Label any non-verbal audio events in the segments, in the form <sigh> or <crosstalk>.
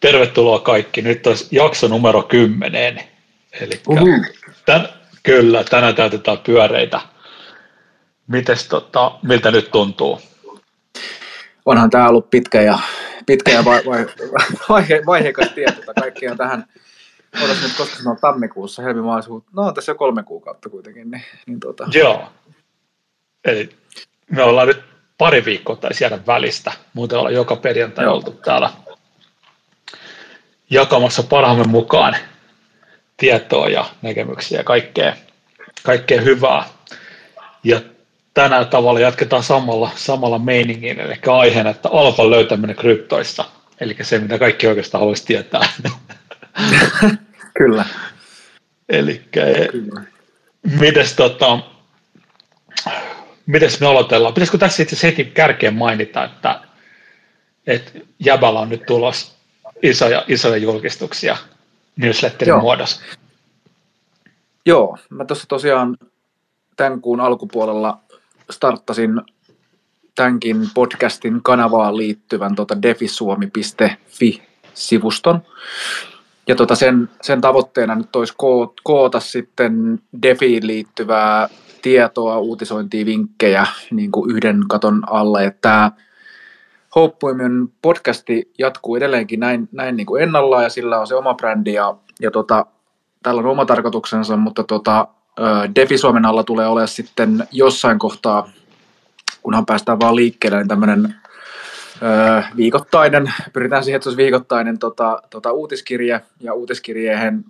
tervetuloa kaikki. Nyt olisi jakso numero 10. Eli tän, kyllä, tänään täytetään pyöreitä. Mites, tota, miltä nyt tuntuu? Onhan tämä ollut pitkä ja, pitkä ja vai, vai, vaihe, vaiheikas tieto. Kaikki on tähän, odotas nyt, koska se on tammikuussa, helmimaaliskuussa. No on tässä jo kolme kuukautta kuitenkin. Niin, niin tota. Joo. Eli me ollaan nyt pari viikkoa tai jäädä välistä. Muuten ollaan joka perjantai Joo. oltu täällä jakamassa parhaamme mukaan tietoa ja näkemyksiä ja kaikkea, kaikkea hyvää. Ja tänään tavalla jatketaan samalla, samalla meiningin, eli aiheena, että alfan löytäminen kryptoissa, eli se, mitä kaikki oikeastaan haluaisi tietää. <laughs> Kyllä. Eli mites, tota, mites me aloitellaan? Pitäisikö tässä itse heti kärkeen mainita, että, että Jäbällä on nyt tulos isoja, isoja julkistuksia newsletterin Joo. muodossa. Joo, mä tuossa tosiaan tämän kuun alkupuolella starttasin tämänkin podcastin kanavaan liittyvän tota defisuomi.fi-sivuston. Ja tota sen, sen tavoitteena nyt olisi koota sitten Defiin liittyvää tietoa, uutisointia, vinkkejä niin kuin yhden katon alle. Että tämä Hopewomen podcasti jatkuu edelleenkin näin, näin niin kuin ennallaan ja sillä on se oma brändi ja, ja tota, tällä on oma tarkoituksensa, mutta tota, Defi Suomen alla tulee olemaan sitten jossain kohtaa, kunhan päästään vaan liikkeelle, niin tämmöinen viikoittainen, pyritään siihen, että se olisi viikoittainen tota, tota uutiskirje, ja uutiskirjeen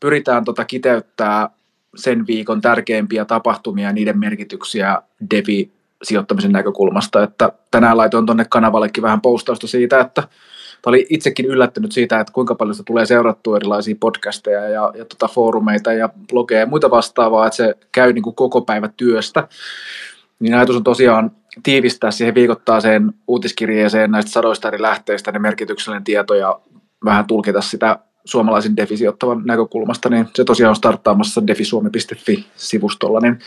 pyritään tota kiteyttää sen viikon tärkeimpiä tapahtumia ja niiden merkityksiä Devi sijoittamisen näkökulmasta, että tänään laitoin tuonne kanavallekin vähän postausta siitä, että oli itsekin yllättynyt siitä, että kuinka paljon se tulee seurattua erilaisia podcasteja ja, ja tota foorumeita ja blogeja ja muita vastaavaa, että se käy niin kuin koko päivä työstä. Niin ajatus on tosiaan tiivistää siihen viikoittaiseen uutiskirjeeseen näistä sadoista eri lähteistä ne merkityksellinen tieto ja vähän tulkita sitä suomalaisen defisijoittavan näkökulmasta, niin se tosiaan on starttaamassa defisuomi.fi-sivustolla, niin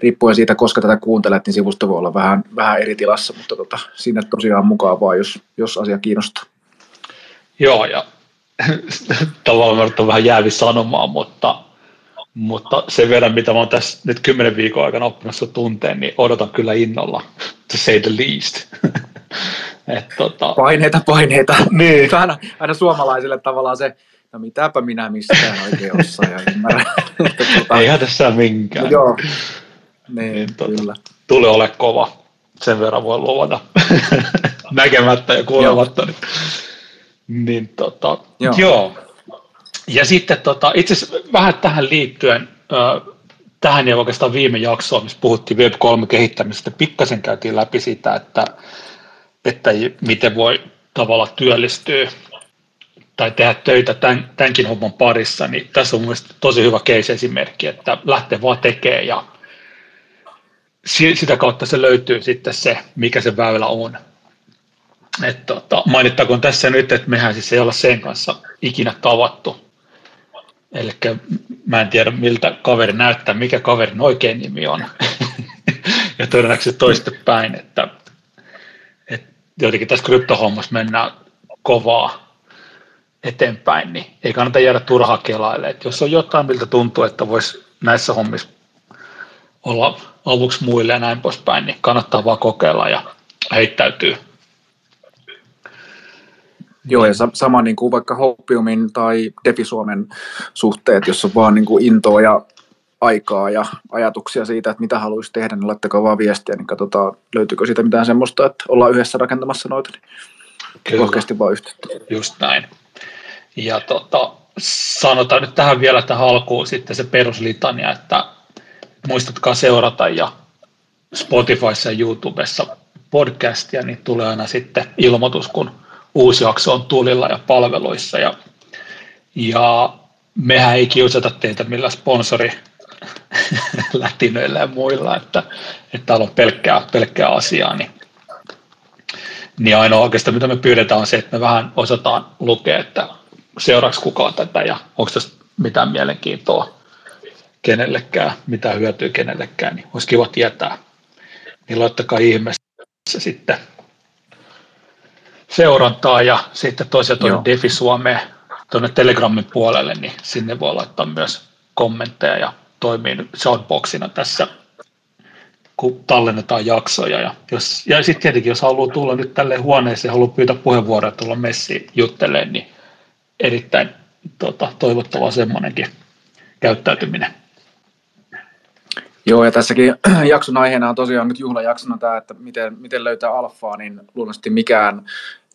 riippuen siitä, koska tätä kuuntelet, niin sivusto voi olla vähän, vähän eri tilassa, mutta tota, siinä tosiaan mukavaa, jos, jos asia kiinnostaa. Joo, ja <laughs> tavallaan on vähän jäävi sanomaan, mutta, mutta sen verran, mitä mä oon tässä nyt kymmenen viikon aikana oppinut tunteen, niin odotan kyllä innolla, to say the least. <laughs> Et, tota... Paineita, paineita. Niin. <laughs> Aina, aina suomalaisille tavallaan se, no mitäpä minä mistään oikein osaa ja ymmärrän. tota... Eihän tässä minkään. No, joo, niin, niin tota, kyllä. Tule ole kova, sen verran voi luvata. <laughs> Näkemättä ja kuulematta. Niin niin tota, joo. joo. Ja sitten tota, itse asiassa vähän tähän liittyen, äh, tähän ja oikeastaan viime jaksoon, missä puhuttiin Web3 kehittämisestä, pikkasen käytiin läpi sitä, että, että miten voi tavalla työllistyä tai tehdä töitä tämän, tämänkin homman parissa, niin tässä on mielestäni tosi hyvä case-esimerkki, että lähtee vaan tekemään ja sitä kautta se löytyy sitten se, mikä se väylä on. Et tota, mainittakoon tässä nyt, että mehän siis ei olla sen kanssa ikinä tavattu. Eli mä en tiedä, miltä kaveri näyttää, mikä kaverin oikein nimi on. <laughs> ja todennäköisesti toistepäin, että, että jotenkin tässä kryptohommassa mennään kovaa eteenpäin, niin ei kannata jäädä turhaa kelaille. Että jos on jotain, miltä tuntuu, että voisi näissä hommissa olla avuksi muille ja näin poispäin, niin kannattaa vaan kokeilla ja heittäytyy Joo, ja sama niin kuin vaikka Hopiumin tai Defisuomen suhteet, jos on vaan niin kuin intoa ja aikaa ja ajatuksia siitä, että mitä haluaisi tehdä, niin laittakaa vaan viestiä, niin katsotaan, löytyykö siitä mitään semmoista, että ollaan yhdessä rakentamassa noita, niin Kyllä. rohkeasti vaan yhteyttä. Just näin. Ja tota, sanotaan nyt tähän vielä tähän alkuun sitten se peruslitania, että muistatkaa seurata ja Spotifyssa ja YouTubessa podcastia, niin tulee aina sitten ilmoitus, kun uusi jakso on tulilla ja palveluissa. Ja, ja mehän ei kiusata teitä millä sponsori <laughs> lätinöillä ja muilla, että, että täällä on pelkkää, pelkkää asiaa, niin, niin ainoa oikeastaan mitä me pyydetään on se, että me vähän osataan lukea, että seuraavaksi kukaan tätä ja onko tässä mitään mielenkiintoa kenellekään, mitä hyötyy kenellekään, niin olisi kiva tietää. Niin laittakaa ihmeessä sitten seurantaa ja sitten tosiaan tuonne Defi Suomeen tuonne Telegramin puolelle, niin sinne voi laittaa myös kommentteja ja toimii nyt shoutboxina tässä, kun tallennetaan jaksoja. Ja, jos, ja sitten tietenkin, jos haluaa tulla nyt tälle huoneeseen ja haluaa pyytää puheenvuoroa tulla messiin juttelemaan, niin erittäin tota, toivottavaa semmoinenkin käyttäytyminen. Joo, ja tässäkin <clears throat> jakson aiheena on tosiaan nyt juhlajaksona tämä, että miten, miten löytää alfaa, niin luonnollisesti mikään,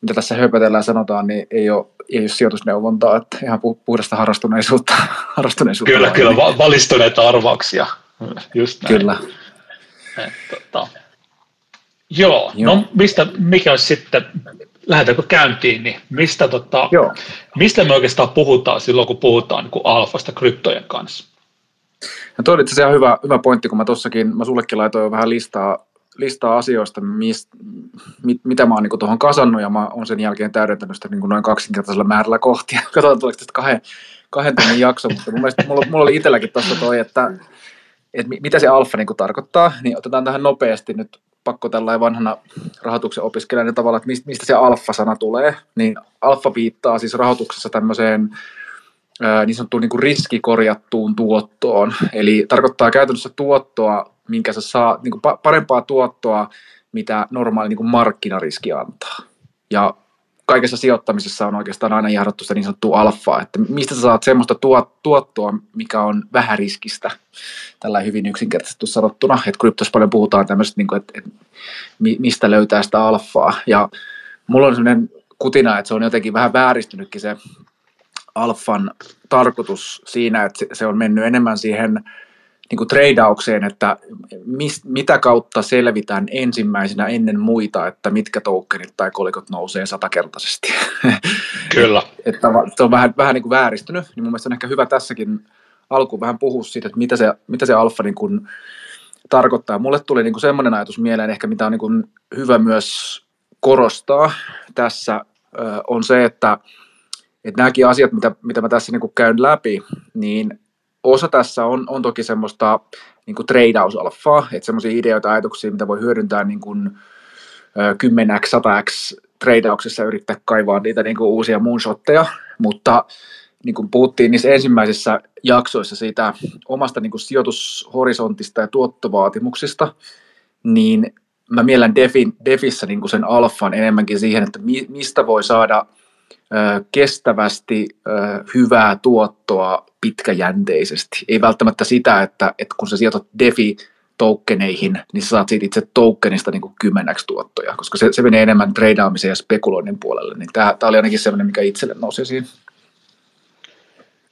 mitä tässä höpötellään sanotaan, niin ei ole, ei ole sijoitusneuvontaa, että ihan puhdasta harrastuneisuutta. <laughs> harrastuneisuutta kyllä, kyllä, va- valistuneita arvauksia. Just näin. Kyllä. Tota, joo, joo, no mistä, mikä olisi sitten, lähdetäänkö käyntiin, niin mistä, tota, joo. mistä me oikeastaan puhutaan silloin, kun puhutaan niin alfasta kryptojen kanssa? Ja toi oli itse hyvä, hyvä pointti, kun mä tuossakin, mä sullekin laitoin vähän listaa, listaa asioista, mis, mit, mitä mä oon niin tuohon kasannut, ja mä oon sen jälkeen täydentänyt sitä niin noin kaksinkertaisella määrällä kohtia. <laughs> Katsotaan, tuleeko tästä kahden, kahden tunnin jakso, mutta mun mielestä mulla, mulla oli itselläkin tuossa toi, että, että mitä se alfa niin tarkoittaa, niin otetaan tähän nopeasti nyt pakko tällainen vanhana rahoituksen opiskelijana tavalla, että mistä se alfa-sana tulee, niin alfa viittaa siis rahoituksessa tämmöiseen niin sanottuun niin kuin riskikorjattuun tuottoon. Eli tarkoittaa käytännössä tuottoa, minkä sä saa, niin kuin parempaa tuottoa, mitä normaali niin kuin markkinariski antaa. Ja kaikessa sijoittamisessa on oikeastaan aina jahdattu sitä niin sanottua alfaa, että mistä sä saat semmoista tuottoa, mikä on vähän riskistä, tällä hyvin yksinkertaisesti sanottuna, että kryptossa paljon puhutaan tämmöistä, niin kuin, että, että mistä löytää sitä alfaa, ja mulla on sellainen kutina, että se on jotenkin vähän vääristynytkin se alfan tarkoitus siinä, että se on mennyt enemmän siihen niin kuin treidaukseen, että mis, mitä kautta selvitään ensimmäisenä ennen muita, että mitkä tokenit tai kolikot nousee satakertaisesti. <laughs> Kyllä. että se on vähän, vähän niin kuin vääristynyt, niin mun mielestä on ehkä hyvä tässäkin alkuun vähän puhua siitä, että mitä se, mitä se alfa niin kuin tarkoittaa. Mulle tuli niin kuin semmoinen ajatus mieleen ehkä, mitä on niin kuin hyvä myös korostaa tässä, on se, että että nämäkin asiat, mitä, mitä mä tässä niin käyn läpi, niin osa tässä on, on toki semmoista niin kuin treidausalfaa, että semmoisia ideoita, ajatuksia, mitä voi hyödyntää niin kuin, 10x, 100x treidauksessa yrittää kaivaa niitä niin kuin uusia moonshotteja, mutta niin kuin puhuttiin niissä ensimmäisissä jaksoissa siitä omasta niin kuin sijoitushorisontista ja tuottovaatimuksista, niin mä mielen Defin, Defissä niin kuin sen alfan enemmänkin siihen, että mi, mistä voi saada – kestävästi hyvää tuottoa pitkäjänteisesti. Ei välttämättä sitä, että, että kun sä sijoitat defi tokeneihin, niin sä saat siitä itse tokenista niin kuin kymmeneksi tuottoja, koska se, se menee enemmän treidaamisen ja spekuloinnin puolelle. Niin tämä, tämä oli ainakin sellainen, mikä itselle nousi esiin.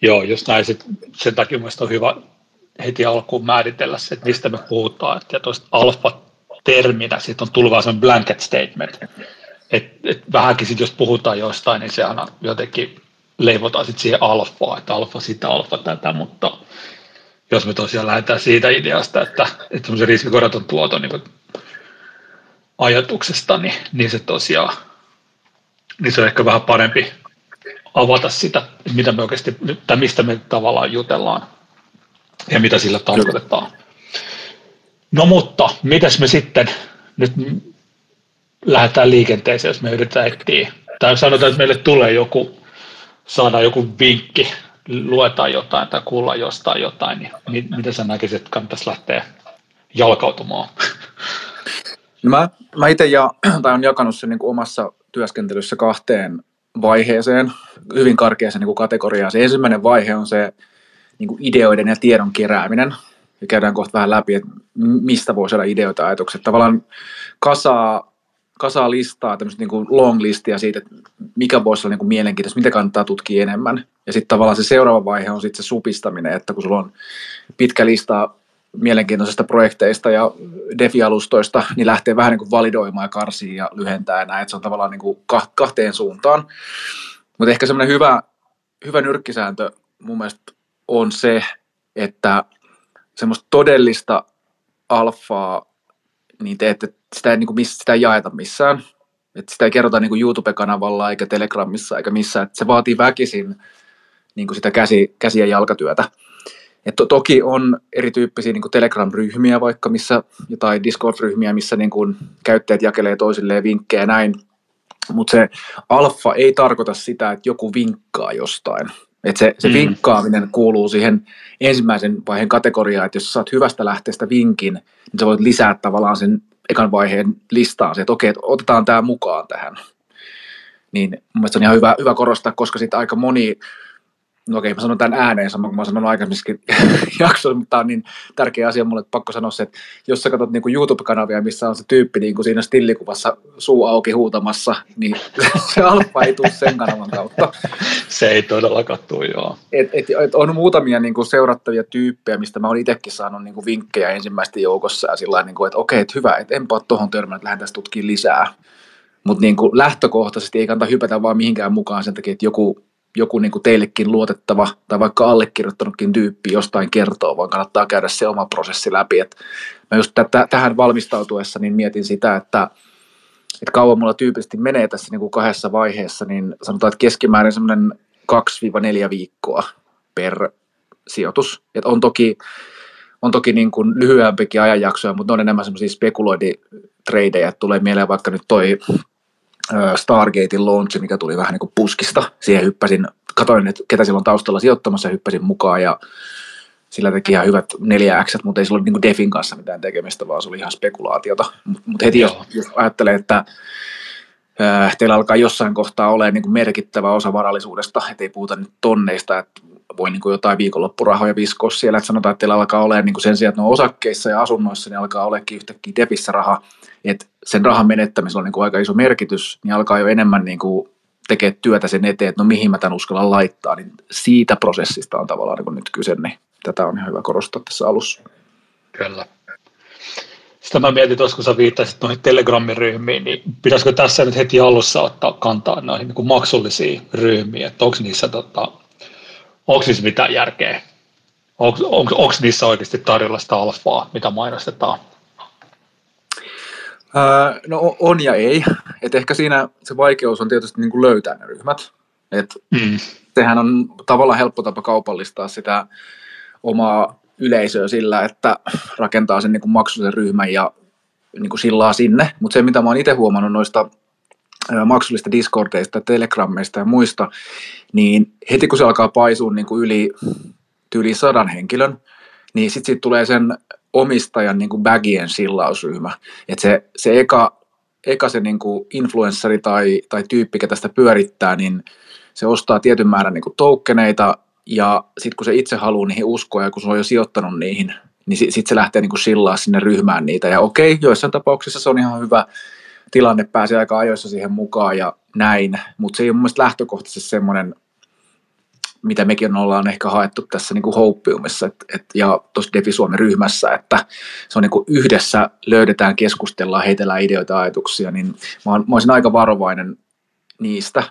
Joo, just näin. Sen takia mielestäni on hyvä heti alkuun määritellä se, että mistä me puhutaan. Ja tuosta alfa-terminä sitten on tullut vaan blanket statement et, et vähänkin sit, jos puhutaan jostain, niin sehän on jotenkin leivotaan sitten siihen alfaan, että alfa sitä, alfa tätä, mutta jos me tosiaan lähdetään siitä ideasta, että, että semmoisen riskikorjaton tuoton niin ajatuksesta, niin, niin se tosiaan, niin se on ehkä vähän parempi avata sitä, mitä me oikeasti, tai mistä me tavallaan jutellaan ja mitä sillä tarkoitetaan. No mutta, mitäs me sitten nyt lähdetään liikenteeseen, jos me yritetään etsiä. Tai sanotaan, että meille tulee joku, saadaan joku vinkki, luetaan jotain tai kuulla jostain jotain, niin mitä sä näkisit, että kannattaisi lähteä jalkautumaan? No mä, mä itse ja, tai on jakanut sen niin kuin omassa työskentelyssä kahteen vaiheeseen, hyvin karkeaseen niin kuin kategoriaan. Se ensimmäinen vaihe on se niin kuin ideoiden ja tiedon kerääminen. Ja käydään kohta vähän läpi, että mistä voi saada ideoita ja ajatukset. Tavallaan kasaa kasaa listaa, tämmöistä niin long listia siitä, että mikä voisi olla niin kuin mielenkiintoista, mitä kannattaa tutkia enemmän. Ja sitten tavallaan se seuraava vaihe on sitten se supistaminen, että kun sulla on pitkä lista mielenkiintoisista projekteista ja defialustoista, niin lähtee vähän niin kuin validoimaan ja karsiin ja lyhentää näin, että se on tavallaan niin kuin kahteen suuntaan. Mutta ehkä semmoinen hyvä, hyvä nyrkkisääntö mun mielestä on se, että semmoista todellista alfaa niin te ette, sitä, ei, niin kuin, sitä ei jaeta missään. Et sitä ei kerrota niin kuin YouTube-kanavalla eikä Telegramissa eikä missään. Et se vaatii väkisin niin kuin sitä käsi, käsi- ja jalkatyötä. Et to, toki on erityyppisiä niin kuin Telegram-ryhmiä vaikka, missä, tai Discord-ryhmiä, missä niin kuin käyttäjät jakelee toisilleen vinkkejä näin. mutta se alfa ei tarkoita sitä, että joku vinkkaa jostain. Et se, se mm. vinkkaaminen kuuluu siihen ensimmäisen vaiheen kategoriaan, että jos saat hyvästä lähteestä vinkin, niin sä voit lisää tavallaan sen ekan vaiheen listaan se, että okei, että otetaan tämä mukaan tähän. Niin mun mielestä on ihan hyvä, hyvä korostaa, koska sitten aika moni no okei, mä sanon tämän ääneen sama kuin mä sanon aikaisemminkin <laughs> jaksoissa, mutta tämä on niin tärkeä asia mulle, että pakko sanoa se, että jos sä katsot niin YouTube-kanavia, missä on se tyyppi niin kuin siinä stillikuvassa suu auki huutamassa, niin <laughs> se alfa ei tule sen kanavan kautta. Se ei todellakaan tule, joo. Et, et, et on muutamia niin kuin seurattavia tyyppejä, mistä mä oon itsekin saanut niin kuin vinkkejä ensimmäisten joukossa ja sillä niin kuin, että okei, että hyvä, että enpä ole tuohon törmännyt, että lähden tästä tutkimaan lisää. Mutta niin lähtökohtaisesti ei kannata hypätä vaan mihinkään mukaan sen takia, että joku joku niin kuin teillekin luotettava tai vaikka allekirjoittanutkin tyyppi jostain kertoo, vaan kannattaa käydä se oma prosessi läpi. Et mä just t- tähän valmistautuessa niin mietin sitä, että, että kauan mulla tyypillisesti menee tässä niin kuin kahdessa vaiheessa, niin sanotaan, että keskimäärin semmoinen 2-4 viikkoa per sijoitus. Et on toki, on toki niin kuin lyhyempikin ajanjaksoja, mutta ne on enemmän semmoisia spekuloiditreidejä. Tulee mieleen vaikka nyt toi Stargatein launch, mikä tuli vähän niin kuin puskista. Siihen hyppäsin, katoin, että ketä siellä on taustalla sijoittamassa hyppäsin mukaan ja sillä teki ihan hyvät neljä x mutta ei sillä ole niin Defin kanssa mitään tekemistä, vaan se oli ihan spekulaatiota. Mutta mut heti jos, jos ajattelee, että äh, teillä alkaa jossain kohtaa olemaan niin merkittävä osa varallisuudesta, että ei puhuta nyt tonneista, että voi niin kuin jotain viikonloppurahoja viskoa siellä, että sanotaan, että teillä alkaa olemaan niin kuin sen sijaan, että ne on osakkeissa ja asunnoissa, niin alkaa olekin yhtäkkiä Defissä raha, että sen rahan menettämisellä on niin kuin aika iso merkitys, niin alkaa jo enemmän niin kuin tekee työtä sen eteen, että no mihin mä tämän uskallan laittaa, niin siitä prosessista on tavallaan niin kuin nyt kyse, niin tätä on ihan hyvä korostaa tässä alussa. Kyllä. Sitten mä mietin tuossa, kun sä viittasit noihin Telegramin ryhmiin, niin pitäisikö tässä nyt heti alussa ottaa kantaa noihin niin maksullisiin ryhmiin, että onko niissä, tota, onko niissä mitään järkeä? Onko, onko, onko niissä oikeasti tarjolla sitä alfaa, mitä mainostetaan? Öö, no on ja ei. <laughs> Et ehkä siinä se vaikeus on tietysti niin kuin löytää ne ryhmät. Et mm. Sehän on tavallaan helppo tapa kaupallistaa sitä omaa yleisöä sillä, että rakentaa sen niin kuin maksullisen ryhmän ja niin kuin sillaa sinne. Mutta se, mitä mä oon itse huomannut noista maksullista Discordeista, Telegrammeista ja muista, niin heti kun se alkaa paisua niin kuin yli, yli sadan henkilön, niin sitten siitä tulee sen omistajan niin kuin bagien sillausryhmä. Et se, se eka, eka se niin kuin influenssari tai, tai tyyppi, ketä sitä pyörittää, niin se ostaa tietyn määrän niin kuin tokeneita, ja sitten kun se itse haluaa niihin uskoa, ja kun se on jo sijoittanut niihin, niin sitten sit se lähtee niin kuin sillaa sinne ryhmään niitä. Ja okei, joissain tapauksissa se on ihan hyvä tilanne, pääsee aika ajoissa siihen mukaan ja näin, mutta se ei ole mun mielestä lähtökohtaisesti semmoinen mitä mekin ollaan ehkä haettu tässä niin kuin et, et, ja tuossa Defi Suomen ryhmässä, että se on niin kuin yhdessä löydetään, keskustellaan, heitellään ideoita, ajatuksia, niin mä, oon, mä olisin aika varovainen niistä.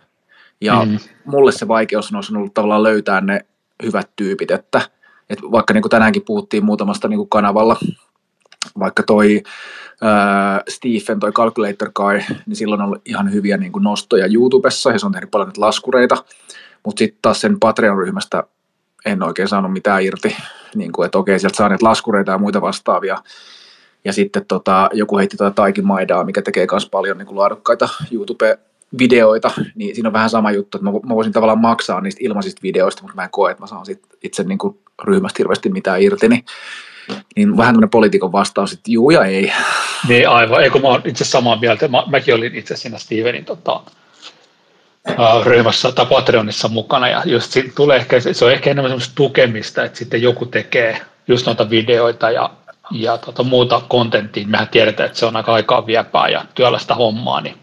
Ja mm. mulle se vaikeus on ollut tavallaan löytää ne hyvät tyypit, että, että vaikka niin kuin tänäänkin puhuttiin muutamasta niin kuin kanavalla, vaikka toi äh, Stephen, toi Calculator Guy, niin silloin on ollut ihan hyviä niin kuin nostoja YouTubessa ja se on tehnyt paljon laskureita, mutta sitten taas sen Patreon-ryhmästä en oikein saanut mitään irti, <laughs> niin kuin, että okei, sieltä saaneet laskureita ja muita vastaavia. Ja sitten tota, joku heitti tuota Taikin Maidaa, mikä tekee myös paljon niin kuin laadukkaita YouTube-videoita, niin siinä on vähän sama juttu, että mä, mä voisin tavallaan maksaa niistä ilmaisista videoista, mutta mä en koe, että mä saan sit itse niin kuin ryhmästä hirveästi mitään irti, niin, niin vähän tämmöinen poliitikon vastaus, että juu ja ei. Niin aivan, eikö mä oon itse samaa mieltä, mä, mäkin olin itse siinä Stevenin tota, ryhmässä tai Patreonissa mukana. Ja just tulee ehkä, se on ehkä enemmän semmoista tukemista, että sitten joku tekee just noita videoita ja, ja tota muuta kontenttia, mehän tiedetään, että se on aika aikaa viepää ja työlästä hommaa, niin,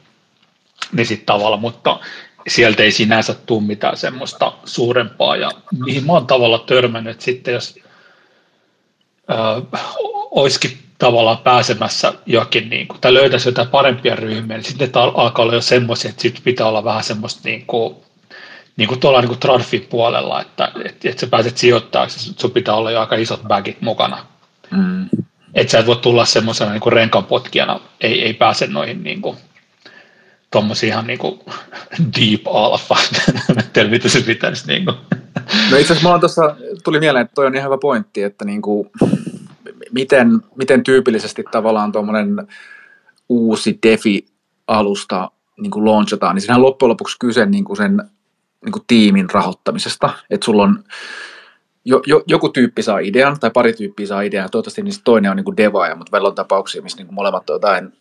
niin sitten tavalla, mutta sieltä ei sinänsä tule mitään semmoista suurempaa. Ja mihin mä oon tavalla törmännyt, sitten jos olisikin tavallaan pääsemässä jokin, niin kuin, tai löytäisi jotain parempia ryhmiä, niin sitten ne alkaa olla jo semmoisia, että sitten pitää olla vähän semmoista niin kuin, niin kuin tuolla niin kuin Tradfin puolella, että, että, että sä pääset sijoittamaan, sun pitää olla jo aika isot bagit mukana. Mm. Että sä et voi tulla semmoisena niin renkanpotkijana, ei, ei pääse noihin niin kuin, tuommoisia ihan niin kuin deep alpha, <laughs> mitä se pitäisi. Niin kuin. No itse asiassa tuossa, tuli mieleen, että toi on ihan hyvä pointti, että niin kuin, miten, miten tyypillisesti tavallaan tuommoinen uusi DeFi-alusta niin kuin launchataan, niin siinähän loppujen lopuksi kyse niin kuin sen niin kuin tiimin rahoittamisesta. Että sulla on jo, jo, joku tyyppi saa idean, tai pari tyyppiä saa idean, toivottavasti niin toinen on niin kuin devaaja, mutta välillä on tapauksia, missä niin kuin molemmat on jotain,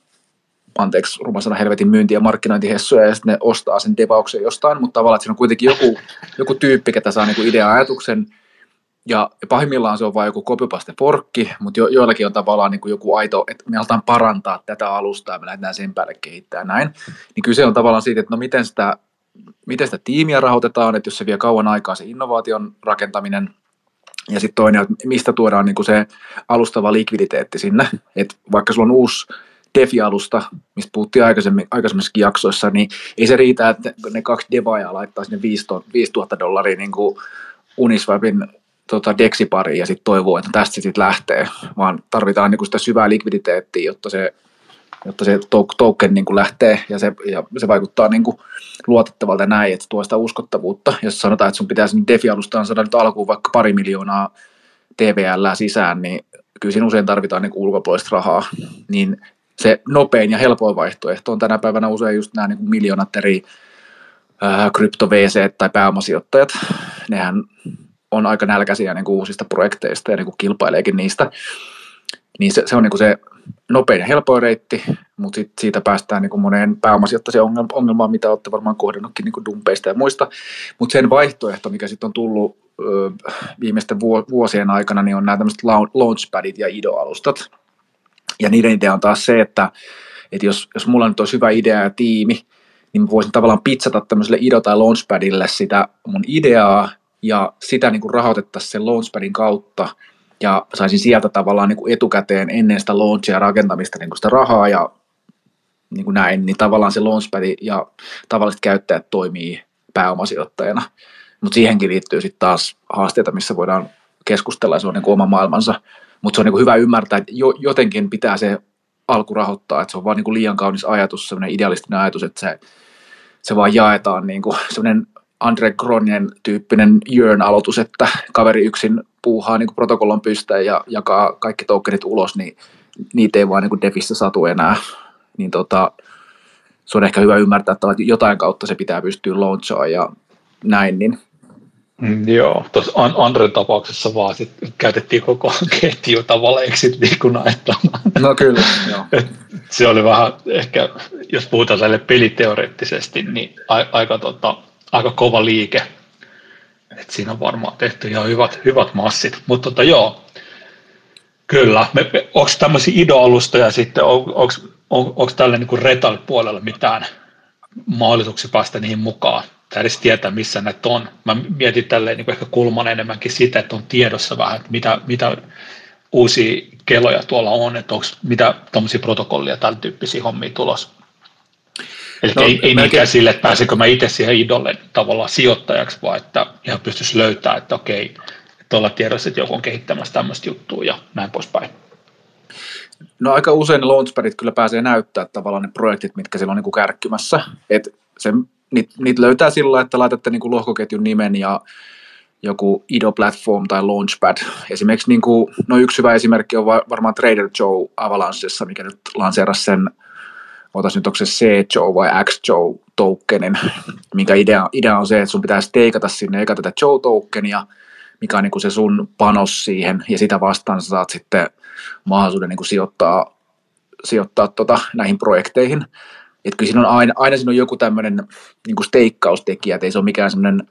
anteeksi, rumasana helvetin myynti- ja markkinointihessuja, ja sitten ne ostaa sen devauksen jostain, mutta tavallaan, että siinä on kuitenkin joku, joku tyyppi, ketä saa niin kuin idea-ajatuksen, ja, ja pahimmillaan se on vain joku copypaste forkki, mutta jo, joillakin on tavallaan niin kuin joku aito, että me aletaan parantaa tätä alustaa ja me lähdetään sen päälle kehittää näin. Niin kyse on tavallaan siitä, että no miten sitä, miten sitä tiimiä rahoitetaan, että jos se vie kauan aikaa se innovaation rakentaminen, ja sitten toinen, että mistä tuodaan niin kuin se alustava likviditeetti sinne, että vaikka sulla on uusi DeFi-alusta, mistä puhuttiin aikaisemmin, aikaisemmissakin jaksoissa, niin ei se riitä, että ne kaksi devaajaa laittaa sinne 5000 dollaria niin kuin Uniswapin tota, dexipariin ja sitten toivoo, että tästä sitten lähtee, vaan tarvitaan niin kuin sitä syvää likviditeettiä, jotta se, jotta se token niin kuin lähtee ja se, ja se vaikuttaa niin kuin luotettavalta näin, että tuo sitä uskottavuutta. Jos sanotaan, että sun pitäisi DeFi-alustaan saada nyt alkuun vaikka pari miljoonaa TVL sisään, niin kyllä siinä usein tarvitaan niin ulkopuolista rahaa, niin se nopein ja helpoin vaihtoehto on tänä päivänä usein just nämä niin miljoonat eri krypto VC tai pääomasijoittajat. Nehän on aika nälkäisiä niin kuin uusista projekteista ja niin kuin kilpaileekin niistä. Niin se, se on niin kuin se nopein ja helpoin reitti, mutta sit siitä päästään niin kuin moneen pääomasijoittaisen ongelmaan, mitä olette varmaan kohdannutkin niin kuin dumpeista ja muista. Mutta sen vaihtoehto, mikä sitten on tullut ö, viimeisten vuosien aikana, niin on nämä tämmöiset launchpadit ja IDO-alustat. Ja niiden idea on taas se, että, että jos, jos mulla nyt olisi hyvä idea ja tiimi, niin mä voisin tavallaan pizzata tämmöiselle IDO- tai launchpadille sitä mun ideaa, ja sitä niin kuin rahoitettaisiin sen launchpadin kautta ja saisin sieltä tavallaan niin kuin etukäteen ennen sitä launchia rakentamista niin kuin sitä rahaa ja niin kuin näin, niin tavallaan se launchpad ja tavalliset käyttäjät toimii pääomasijoittajana. Mutta siihenkin liittyy sitten taas haasteita, missä voidaan keskustella ja se on niin kuin oma maailmansa. Mutta se on niin kuin hyvä ymmärtää, että jo, jotenkin pitää se alku rahoittaa, että se on vaan niin kuin liian kaunis ajatus, sellainen idealistinen ajatus, että se, se vaan jaetaan niin kuin sellainen Andre Gronien tyyppinen Jörn aloitus, että kaveri yksin puuhaa niin protokollan pystään ja jakaa kaikki tokenit ulos, niin niitä ei vaan niin defissä satu enää. Niin tota, se on ehkä hyvä ymmärtää, että jotain kautta se pitää pystyä launchaan ja näin, niin Mm, joo, tuossa Andren tapauksessa vaan sit käytettiin koko <laughs> ketjuta valeiksi niin ajattelemaan. No kyllä, joo. <laughs> Et se oli vähän ehkä, jos puhutaan tälle peliteoreettisesti, niin a, aika tota, aika kova liike. Et siinä on varmaan tehty ihan hyvät, hyvät massit. Mutta tota, joo, kyllä. onko tämmöisiä idoalustoja sitten, on, onko on, onko tällä niin Retal-puolella mitään mahdollisuuksia päästä niihin mukaan? Tai edes tietää, missä ne on. Mä mietin tälleen niin ehkä kulman enemmänkin sitä, että on tiedossa vähän, että mitä, mitä uusia keloja tuolla on, että onko mitä tuommoisia protokollia tällä tyyppisiä hommia tulossa. Eli no, ei, ei niinkään sille, että pääsekö mä itse siihen idolle tavallaan sijoittajaksi, vaan että ihan pystyisi löytämään, että okei, että olla tiedossa, että joku on kehittämässä tämmöistä juttua ja näin poispäin. No aika usein ne launchpadit kyllä pääsee näyttää tavallaan ne projektit, mitkä siellä on niin kuin kärkkymässä. Et se, niitä, niitä löytää sillä että laitatte niin kuin lohkoketjun nimen ja joku IDO Platform tai Launchpad. Esimerkiksi niin kuin, no yksi hyvä esimerkki on varmaan Trader Joe Avalanchessa, mikä nyt lanseerasi sen otas nyt onko se C-Joe vai X-Joe tokenin, minkä idea, idea on se, että sun pitää steikata sinne eka tätä Joe tokenia, mikä on niin kuin se sun panos siihen, ja sitä vastaan sä saat sitten mahdollisuuden niin kuin sijoittaa, sijoittaa tota, näihin projekteihin. Että kyllä siinä on aina, aina siinä on joku tämmöinen niin kuin steikkaustekijä, että ei se ole mikään semmoinen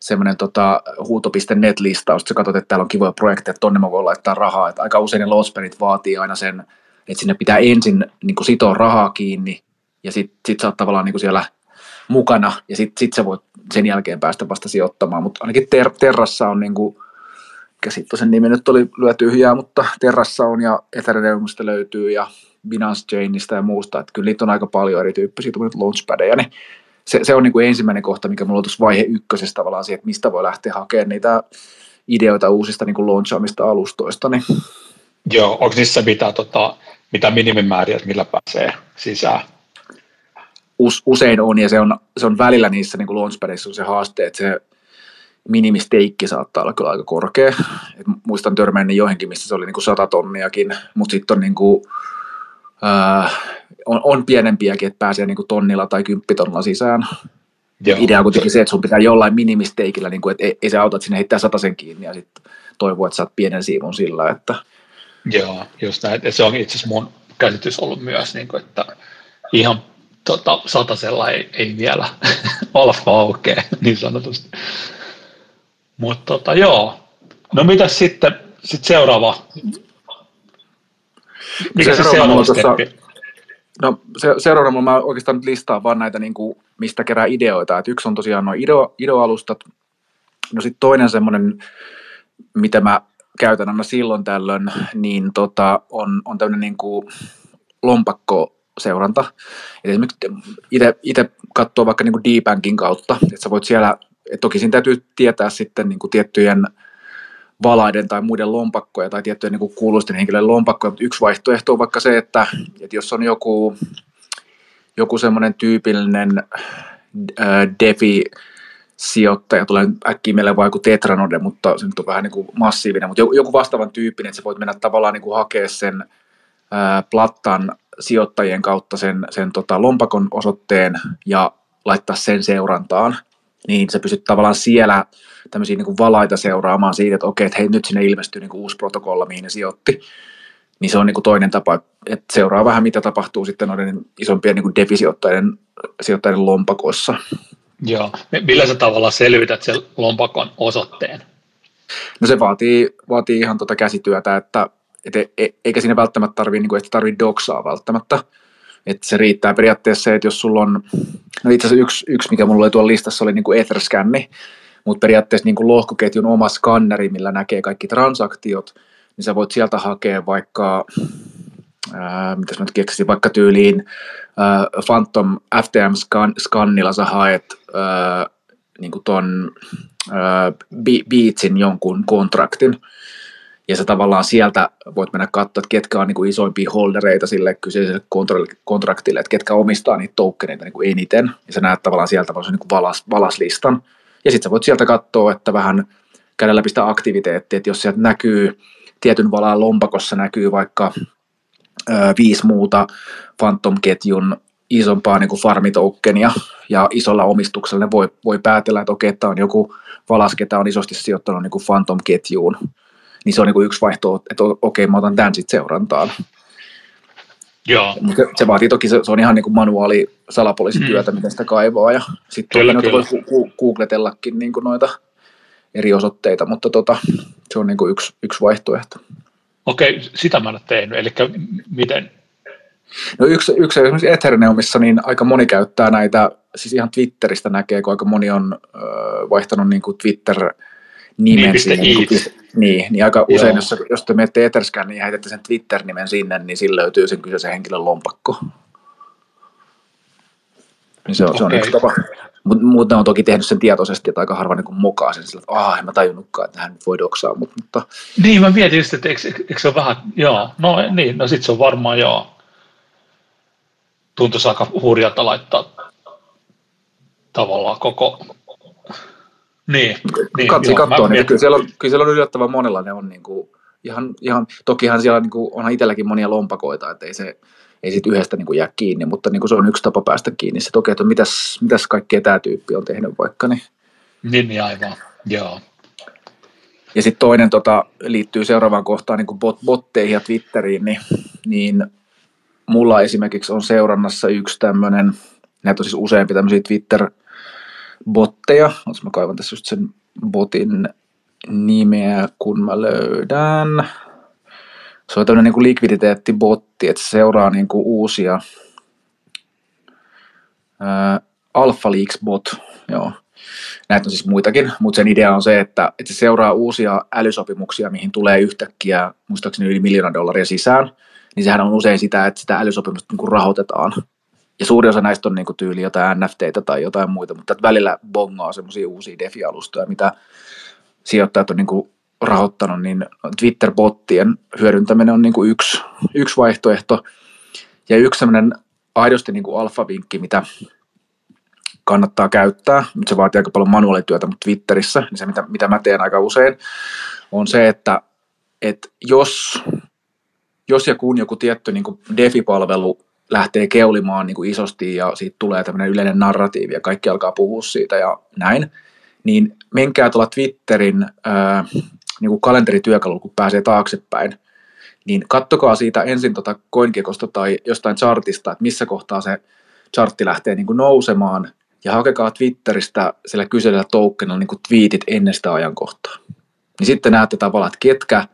semmoinen tota, huuto.net-listaus, että sä katsot, että täällä on kivoja projekteja, että tonne mä voin laittaa rahaa. Että aika usein ne vaatii aina sen että sinne pitää ensin niin kuin sitoa rahaa kiinni ja sitten sit sä oot tavallaan niin kuin siellä mukana ja sitten sit sä voit sen jälkeen päästä vasta sijoittamaan, mutta ainakin ter- Terrassa on niin kuin, sen nimi nyt oli lyö tyhjää, mutta Terrassa on ja Ethereumista löytyy ja Binance Chainista ja muusta, että kyllä niitä on aika paljon erityyppisiä launchpadeja, niin se, se on niin kuin ensimmäinen kohta, mikä mulla on tuossa vaihe ykkösessä tavallaan siihen, että mistä voi lähteä hakemaan niitä ideoita uusista niin kuin launchaamista alustoista. Niin. Joo, onko niissä mitään tota, mitä minimimääriä, että millä pääsee sisään? Usein on, ja se on, se on välillä niissä niin launchpadissa on se haaste, että se minimisteikki saattaa olla kyllä aika korkea. Et muistan törmänneeni johonkin, missä se oli niin kuin 100 tonniakin, mutta sitten on niin kuin Öö, on, on pienempiäkin, että pääsee niin kuin tonnilla tai kymppitonnilla sisään. Joo. Idea on kuitenkin se, että sun pitää jollain minimisteikillä, niin kuin, että ei, ei se auta, että sinne heittää sen kiinni ja sitten toivoo, että saat pienen siivun sillä. Että... Joo, just näin. Se on itse asiassa mun käsitys ollut myös, niin kuin, että ihan tota, satasella ei, ei vielä <laughs> alfa aukea, niin sanotusti. Mutta tota, joo. No mitä sitten sit seuraava? Mikä se, se seuraava steppi? No se, seuraavana mä oikeastaan nyt listaan vaan näitä, niin kuin, mistä kerää ideoita. Et yksi on tosiaan noin ideo, ideoalustat. No sitten toinen semmoinen, mitä mä käytän aina silloin tällöin, niin tota, on, on tämmöinen niin kuin lompakkoseuranta. Eli esimerkiksi itse katsoo vaikka niin kuin D-Bankin kautta, että sä voit siellä, et toki siinä täytyy tietää sitten niin kuin tiettyjen valaiden tai muiden lompakkoja tai tiettyjen niin kuuluisten henkilöiden lompakkoja, mutta yksi vaihtoehto on vaikka se, että, että jos on joku, joku semmoinen tyypillinen äh, defi sijoittaja, tulee äkkiä meille vaan joku Tetranode, mutta se nyt on vähän niin kuin massiivinen, mutta joku vastaavan tyyppinen, että sä voit mennä tavallaan niin kuin hakea sen ää, plattan sijoittajien kautta sen, sen tota lompakon osoitteen ja laittaa sen seurantaan, niin sä pystyt tavallaan siellä tämmöisiä niin kuin valaita seuraamaan siitä, että okei, että hei, nyt sinne ilmestyy niin kuin uusi protokolla, mihin ne sijoitti. Niin se on niin kuin toinen tapa, että seuraa vähän, mitä tapahtuu sitten noiden isompien niin kuin defisijoittajien sijoittajien lompakoissa. Joo. Millä sä tavalla selvität sen lompakon osoitteen? No se vaatii, vaatii ihan tuota käsityötä, että et, e, e, eikä siinä välttämättä tarvitse, niin kuin, että tarvitse doksaa välttämättä. Että se riittää periaatteessa se, että jos sulla on, no itse asiassa yksi, yksi mikä mulla oli tuolla listassa, oli niin kuin Etherscanni, mutta periaatteessa niin kuin lohkoketjun oma skanneri, millä näkee kaikki transaktiot, niin sä voit sieltä hakea vaikka, ää, mitä mä nyt keksin, vaikka tyyliin ää, Phantom FTM-skannilla sä haet niin kuin ton Beatsin jonkun kontraktin, ja sä tavallaan sieltä voit mennä katsoa, että ketkä on niin kuin isoimpia holdereita sille kyseiselle kontraktille, että ketkä omistaa niitä tokeneita niin kuin eniten, ja sä näet tavallaan sieltä niin kuin valas, valaslistan, ja sitten sä voit sieltä katsoa, että vähän käydä läpi sitä aktiviteettia, että jos sieltä näkyy tietyn valaan lompakossa näkyy vaikka ö, viisi muuta Phantom-ketjun isompaa niin farmitoukkenia ja isolla omistuksella ne voi, voi päätellä, että okei, tämä on joku valas, ketä on isosti sijoittanut niin Phantom-ketjuun. Niin se on niin yksi vaihtoehto, että okei, mä otan tämän sitten seurantaan. Joo. Se, se vaatii toki, se, se on ihan niin kuin manuaali salapoliisityötä, mm. miten sitä kaivaa. Ja sitten toki noita voi gu- googletellakin niin kuin noita eri osoitteita, mutta tota, se on niin kuin yksi, yksi vaihtoehto. Okei, sitä mä en ole tehnyt. Eli miten? No yksi, yksi esimerkiksi Ethereumissa, niin aika moni käyttää näitä, siis ihan Twitteristä näkee, kun aika moni on ö, vaihtanut niin kuin Twitter nimen niin, siihen. Niin, kuin, niin, niin aika usein, Joo. jos, jos te menette Etherscan, niin heitätte sen Twitter-nimen sinne, niin sillä löytyy sen kyseisen henkilön lompakko. Niin se on, okay. se on yksi tapa. Mutta mut ne on toki tehnyt sen tietoisesti, että aika harva niin mokaa sen sillä, että aah, en mä tajunnutkaan, että hän nyt voi doksaa. Mutta, mutta... Niin, mä mietin just, että eikö, eikö se ole vähän, joo, no niin, no sit se on varmaan joo. Tuntuisi aika hurjalta laittaa tavallaan koko, niin, niin Katsi katsoa, niin kyllä siellä, on, kyllä siellä on yllättävän monella ne on niin kuin, ihan, ihan, tokihan siellä niin kuin, onhan itselläkin monia lompakoita, että ei se, ei sit yhdestä niin kuin jää kiinni, mutta niin kuin se on yksi tapa päästä kiinni. Se toki, että mitäs, mitäs kaikkea tämä tyyppi on tehnyt vaikka. Niin, niin, niin aivan, joo. Ja sitten toinen tota, liittyy seuraavaan kohtaan niin kuin bot, botteihin ja Twitteriin, niin, niin mulla esimerkiksi on seurannassa yksi tämmöinen, näitä on siis useampi tämmöisiä Twitter-botteja, jos mä kaivan tässä just sen botin nimeä, kun mä löydän. Se on tämmöinen niin likviditeettibotti, että se seuraa niin kuin uusia ää, Alpha Leaks bot, joo. Näitä on siis muitakin, mutta sen idea on se, että, että se seuraa uusia älysopimuksia, mihin tulee yhtäkkiä, muistaakseni yli miljoona dollaria sisään, niin sehän on usein sitä, että sitä älysopimusta niin kuin rahoitetaan. Ja suuri osa näistä on niin kuin tyyli jotain NFTitä tai jotain muita, mutta välillä bongaa semmoisia uusia defi-alustoja, mitä sijoittajat on niin kuin rahoittanut, niin Twitter-bottien hyödyntäminen on niin kuin yksi, yksi vaihtoehto. Ja yksi sellainen aidosti niin kuin alfa-vinkki, mitä kannattaa käyttää, mutta se vaatii aika paljon manuaalityötä, mutta Twitterissä, niin se mitä, mitä mä teen aika usein, on se, että, että jos jos ja kun joku tietty niin kuin DeFi-palvelu lähtee keulimaan niin kuin isosti ja siitä tulee tämmöinen yleinen narratiivi ja kaikki alkaa puhua siitä ja näin, niin menkää tuolla Twitterin ää, niin kuin kalenterityökalulla, kun pääsee taaksepäin, niin kattokaa siitä ensin tota CoinGeckosta tai jostain chartista, että missä kohtaa se chartti lähtee niin kuin nousemaan, ja hakekaa Twitteristä sillä kyseisellä tokenilla niin kuin tweetit ennen sitä ajankohtaa. Niin sitten näette tavallaan, että ketkä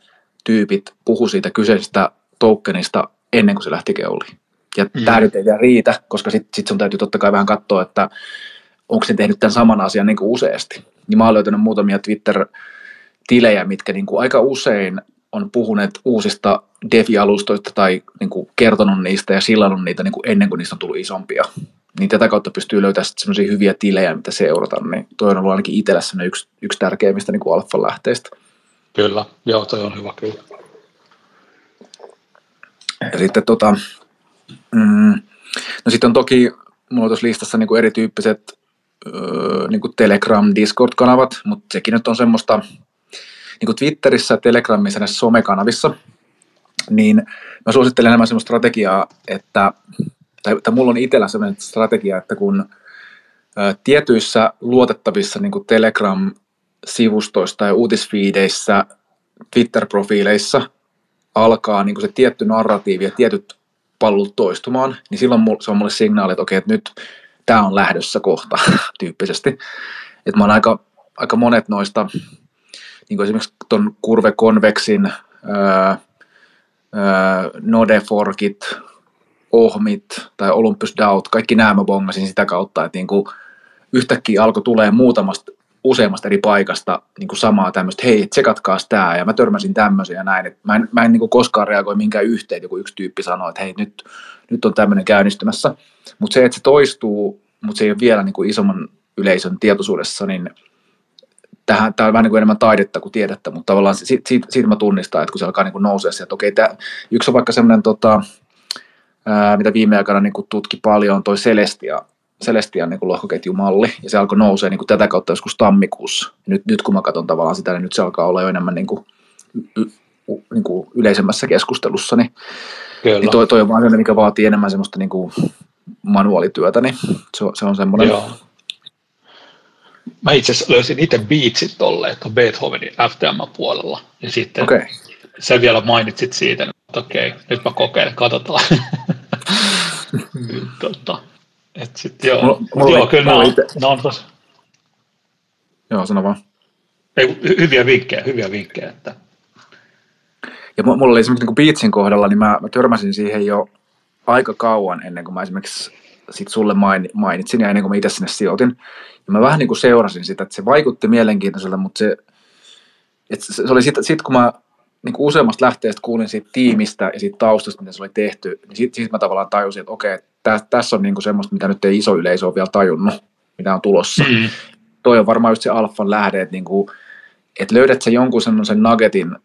tyypit puhu siitä kyseisestä tokenista ennen kuin se lähti keuliin. Ja mm. tämä nyt ei vielä riitä, koska sitten sit sun täytyy totta kai vähän katsoa, että onko se tehnyt tämän saman asian niin kuin useasti. Niin mä oon löytänyt muutamia Twitter-tilejä, mitkä niin kuin aika usein on puhuneet uusista DeFi-alustoista tai niin kuin kertonut niistä ja sillannut niitä niin kuin ennen kuin niistä on tullut isompia. Niin tätä kautta pystyy löytämään sellaisia hyviä tilejä, mitä seurata. Niin toi on ollut ainakin itsellä yksi, yksi tärkeimmistä niin kuin alfa lähteistä. Kyllä, joo, toi on hyvä kyllä. Ja sitten tota, mm, no sitten on toki, mulla tuossa listassa niin kuin erityyppiset öö, niin kuin Telegram, Discord-kanavat, mutta sekin nyt on semmoista, niin kuin Twitterissä, Telegramissa näissä somekanavissa, niin mä suosittelen enemmän semmoista strategiaa, että, tai, tai mulla on itsellä semmoinen strategia, että kun ää, tietyissä luotettavissa niin kuin Telegram-sivustoissa ja uutisfiideissä, Twitter-profiileissa alkaa niin kuin se tietty narratiivi ja tietyt pallut toistumaan, niin silloin se on mulle signaali, että okei, että nyt tämä on lähdössä kohta <laughs> tyyppisesti. Että mä oon aika, aika monet noista niin kuin esimerkiksi tuon Kurve Convexin ää, ää, Nodeforkit, Ohmit tai Olympus Daut, kaikki nämä mä bongasin sitä kautta, että niin kuin yhtäkkiä alkoi tulee muutamasta useammasta eri paikasta niin kuin samaa tämmöistä, hei, tsekatkaas tämä, ja mä törmäsin tämmöisiä ja näin. Et mä en, mä en niin kuin koskaan reagoi minkään yhteen, joku yksi tyyppi sanoo, että hei, nyt, nyt on tämmöinen käynnistymässä. Mutta se, että se toistuu, mutta se ei ole vielä niin kuin isomman yleisön tietoisuudessa, niin tämä on vähän niin kuin enemmän taidetta kuin tiedettä, mutta tavallaan siitä, siitä, siitä mä tunnistan, että kun se alkaa niin kuin nousea sieltä, okei, tämä, yksi on vaikka semmoinen, tota, mitä viime aikana niin kuin tutki paljon, on toi Celestia, Celestian niin lohkoketjumalli, ja se alkoi nousee niin kuin tätä kautta joskus tammikuussa. Nyt, nyt kun mä katson tavallaan sitä, niin nyt se alkaa olla jo enemmän niin kuin, y, niin kuin yleisemmässä keskustelussa, niin, Kyllä. niin toi, toi on vaan sellainen, mikä vaatii enemmän semmoista niin kuin manuaalityötä, niin se, se on semmoinen, Joo Mä itse asiassa löysin itse beatsit tolleen tuon Beethovenin FTM-puolella. Ja sitten okay. sä vielä mainitsit siitä, että okei, nyt mä kokeilen, katsotaan. <laughs> tota, et sit, joo, mulla, mulla joo kyllä mulla ite... on tos... Joo, sano vaan. Ei, hyviä vinkkejä, hyviä vinkkejä. Että... Ja mulla oli esimerkiksi niin Beatsin kohdalla, niin mä, mä törmäsin siihen jo aika kauan ennen kuin mä esimerkiksi sit sulle mainitsin ja ennen kuin mä itse sinne sijoitin. Ja mä vähän niin kuin seurasin sitä, että se vaikutti mielenkiintoiselta, mutta se, että se, se oli sitten, sit kun mä niin kuin useammasta lähteestä kuulin siitä tiimistä ja siitä taustasta, mitä se oli tehty, niin sitten sit mä tavallaan tajusin, että okei, tä, tässä on niin kuin semmoista, mitä nyt ei iso yleisö ole vielä tajunnut, mitä on tulossa. Mm. Toi on varmaan just se alfan lähde, että, niin kuin, että löydät sä jonkun semmoisen nuggetin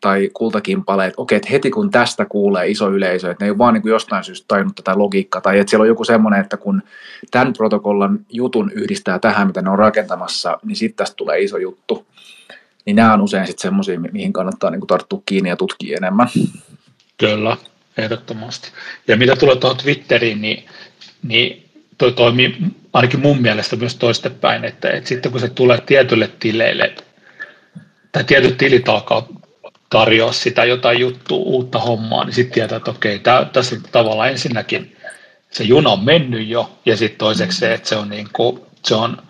tai kultakimpale, että okei, että heti kun tästä kuulee iso yleisö, että ne ei ole vaan niin kuin jostain syystä tajunnut tätä logiikkaa, tai että siellä on joku semmoinen, että kun tämän protokollan jutun yhdistää tähän, mitä ne on rakentamassa, niin sitten tästä tulee iso juttu. Niin nämä on usein sitten semmoisia, mihin kannattaa niin kuin tarttua kiinni ja tutkia enemmän. Kyllä, ehdottomasti. Ja mitä tulee tuohon Twitteriin, niin, niin toi toimii ainakin mun mielestä myös toistepäin, että, että sitten kun se tulee tietylle tileille, tai tietyt tilit alkaa tarjoa sitä jotain juttua, uutta hommaa, niin sitten tietää, että okei, tää, tässä tavallaan ensinnäkin se juna on mennyt jo, ja sitten toiseksi se, että se on, niin kuin, se on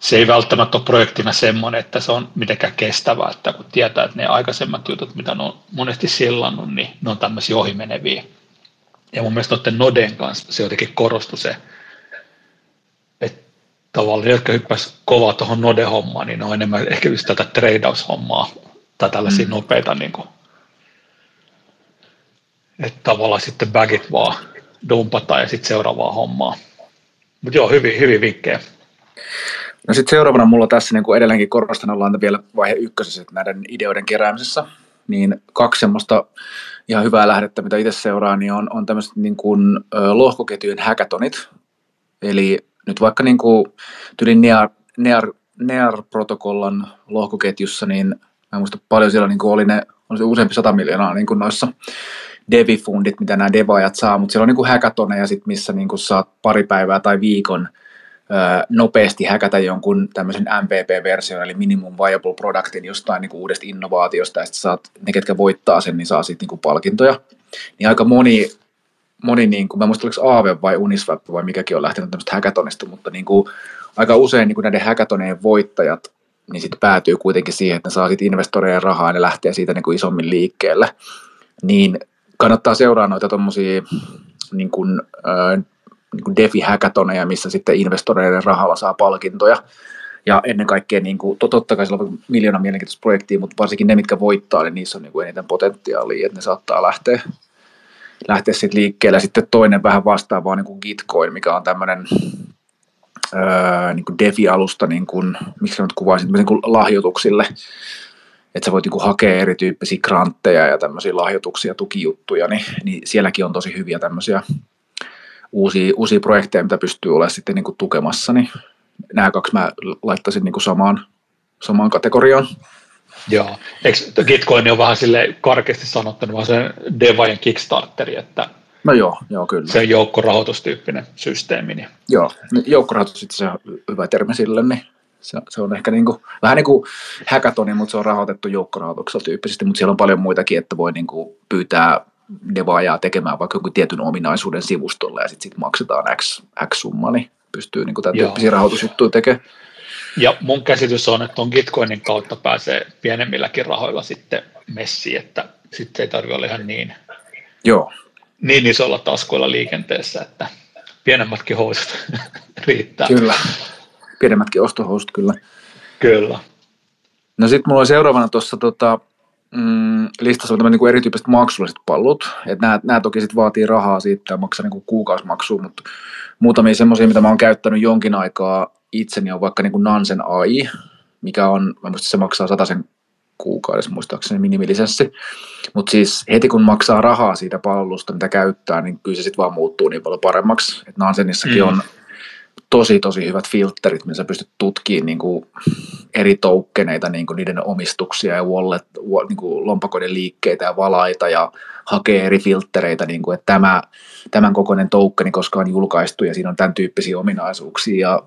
se ei välttämättä ole projektina semmoinen, että se on mitenkään kestävä, että kun tietää, että ne aikaisemmat jutut, mitä ne on monesti sillannut, niin ne on tämmöisiä ohimeneviä. Ja mun mielestä noiden Noden kanssa se jotenkin korostui se, että tavallaan ne, jotka hyppäsivät kovaa tuohon Node-hommaan, niin ne on enemmän ehkä just tätä tradeaus-hommaa tai tällaisia mm. nopeita, niin kuin, että tavallaan sitten bagit vaan dumpataan ja sitten seuraavaa hommaa. Mutta joo, hyvin, hyvin vinkkejä. No sitten seuraavana mulla tässä niin kuin edelleenkin korostan, ollaan vielä vaihe ykkösessä näiden ideoiden keräämisessä, niin kaksi semmoista ihan hyvää lähdettä, mitä itse seuraan, niin on, on tämmöiset niin kuin, lohkoketjujen hackathonit. Eli nyt vaikka niin kuin tyli NEAR, NEAR, NEAR-protokollan lohkoketjussa, niin mä muista paljon siellä niin kuin oli ne, oli se useampi sata miljoonaa niin kuin noissa devifundit, mitä nämä devaajat saa, mutta siellä on niin häkätoneja, sit, missä niin kuin saat pari päivää tai viikon nopeasti häkätä jonkun tämmöisen MVP-version, eli minimum viable productin jostain niin kuin uudesta innovaatiosta, ja sitten saat, ne ketkä voittaa sen, niin saa sitten niin palkintoja. Niin aika moni, moni niin kuin, mä muistan, oliko Aave vai Uniswap vai mikäkin on lähtenyt tämmöistä häkätonista, mutta niin kuin, aika usein niin kuin näiden häkätoneen voittajat niin sitten päätyy kuitenkin siihen, että ne saa sitten investoreiden rahaa ja ne lähtee siitä niin kuin isommin liikkeelle. Niin kannattaa seuraa noita tuommoisia niin kuin, äh, niin kuin defi-häkätoneja, missä sitten investoreiden rahalla saa palkintoja. Ja ennen kaikkea, niin kuin, totta kai siellä on miljoona mielenkiintoista projektia, mutta varsinkin ne, mitkä voittaa, niin niissä on niin kuin eniten potentiaalia, että ne saattaa lähteä, lähteä sitten liikkeelle. Sitten toinen vähän vastaavaa niin kuin Gitcoin, mikä on tämmöinen öö, niin kuin DeFi-alusta, niin kuin, miksi nyt kuvaisin, niin kuin lahjoituksille, että sä voit niin kuin hakea erityyppisiä grantteja ja tämmöisiä lahjoituksia, tukijuttuja, niin, niin sielläkin on tosi hyviä tämmöisiä uusia, uusia projekteja, mitä pystyy olemaan sitten niin kuin tukemassa, niin nämä kaksi mä laittaisin niin kuin samaan, samaan kategoriaan. Joo, eikö Gitcoin on vähän sille karkeasti sanottuna, vaan se Devajan Kickstarteri, että No joo, joo kyllä. Se on joukkorahoitustyyppinen systeemi. Niin. Joo, joukkorahoitus itse on hyvä termi sille, niin se, se on ehkä niin kuin, vähän niin kuin hackathoni, mutta se on rahoitettu joukkorahoituksella tyyppisesti, mutta siellä on paljon muitakin, että voi niin kuin pyytää devaajaa tekemään vaikka jonkun tietyn ominaisuuden sivustolle ja sitten sit maksetaan X, X summa, niin pystyy niin tämän Joo. tyyppisiä rahoitusjuttuja tekemään. Ja mun käsitys on, että on Gitcoinin kautta pääsee pienemmilläkin rahoilla sitten messiin, että sitten ei tarvitse olla ihan niin, Joo. niin isolla taskuilla liikenteessä, että pienemmätkin housut <laughs> riittää. Kyllä, pienemmätkin ostohousut kyllä. Kyllä. No sitten mulla on seuraavana tuossa tota, mm, listassa on niin erityyppiset maksulliset pallut. Nämä, nämä toki sit vaatii rahaa siitä ja maksaa niin kuukausimaksua, mutta muutamia semmoisia, mitä mä oon käyttänyt jonkin aikaa itseni on vaikka niin kuin Nansen AI, mikä on, mä muistan, se maksaa sen kuukaudessa muistaakseni minimilisenssi. Mutta siis heti kun maksaa rahaa siitä palvelusta, mitä käyttää, niin kyllä se sitten vaan muuttuu niin paljon paremmaksi. Et Nansenissakin mm. on tosi tosi hyvät filterit, missä pystyt tutkimaan niin kuin eri toukkeneita, niin kuin niiden omistuksia ja wallet, niin kuin lompakoiden liikkeitä ja valaita ja hakee eri filtereitä, niin kuin, että tämä, tämän kokoinen toukkeni koska on julkaistu ja siinä on tämän tyyppisiä ominaisuuksia ja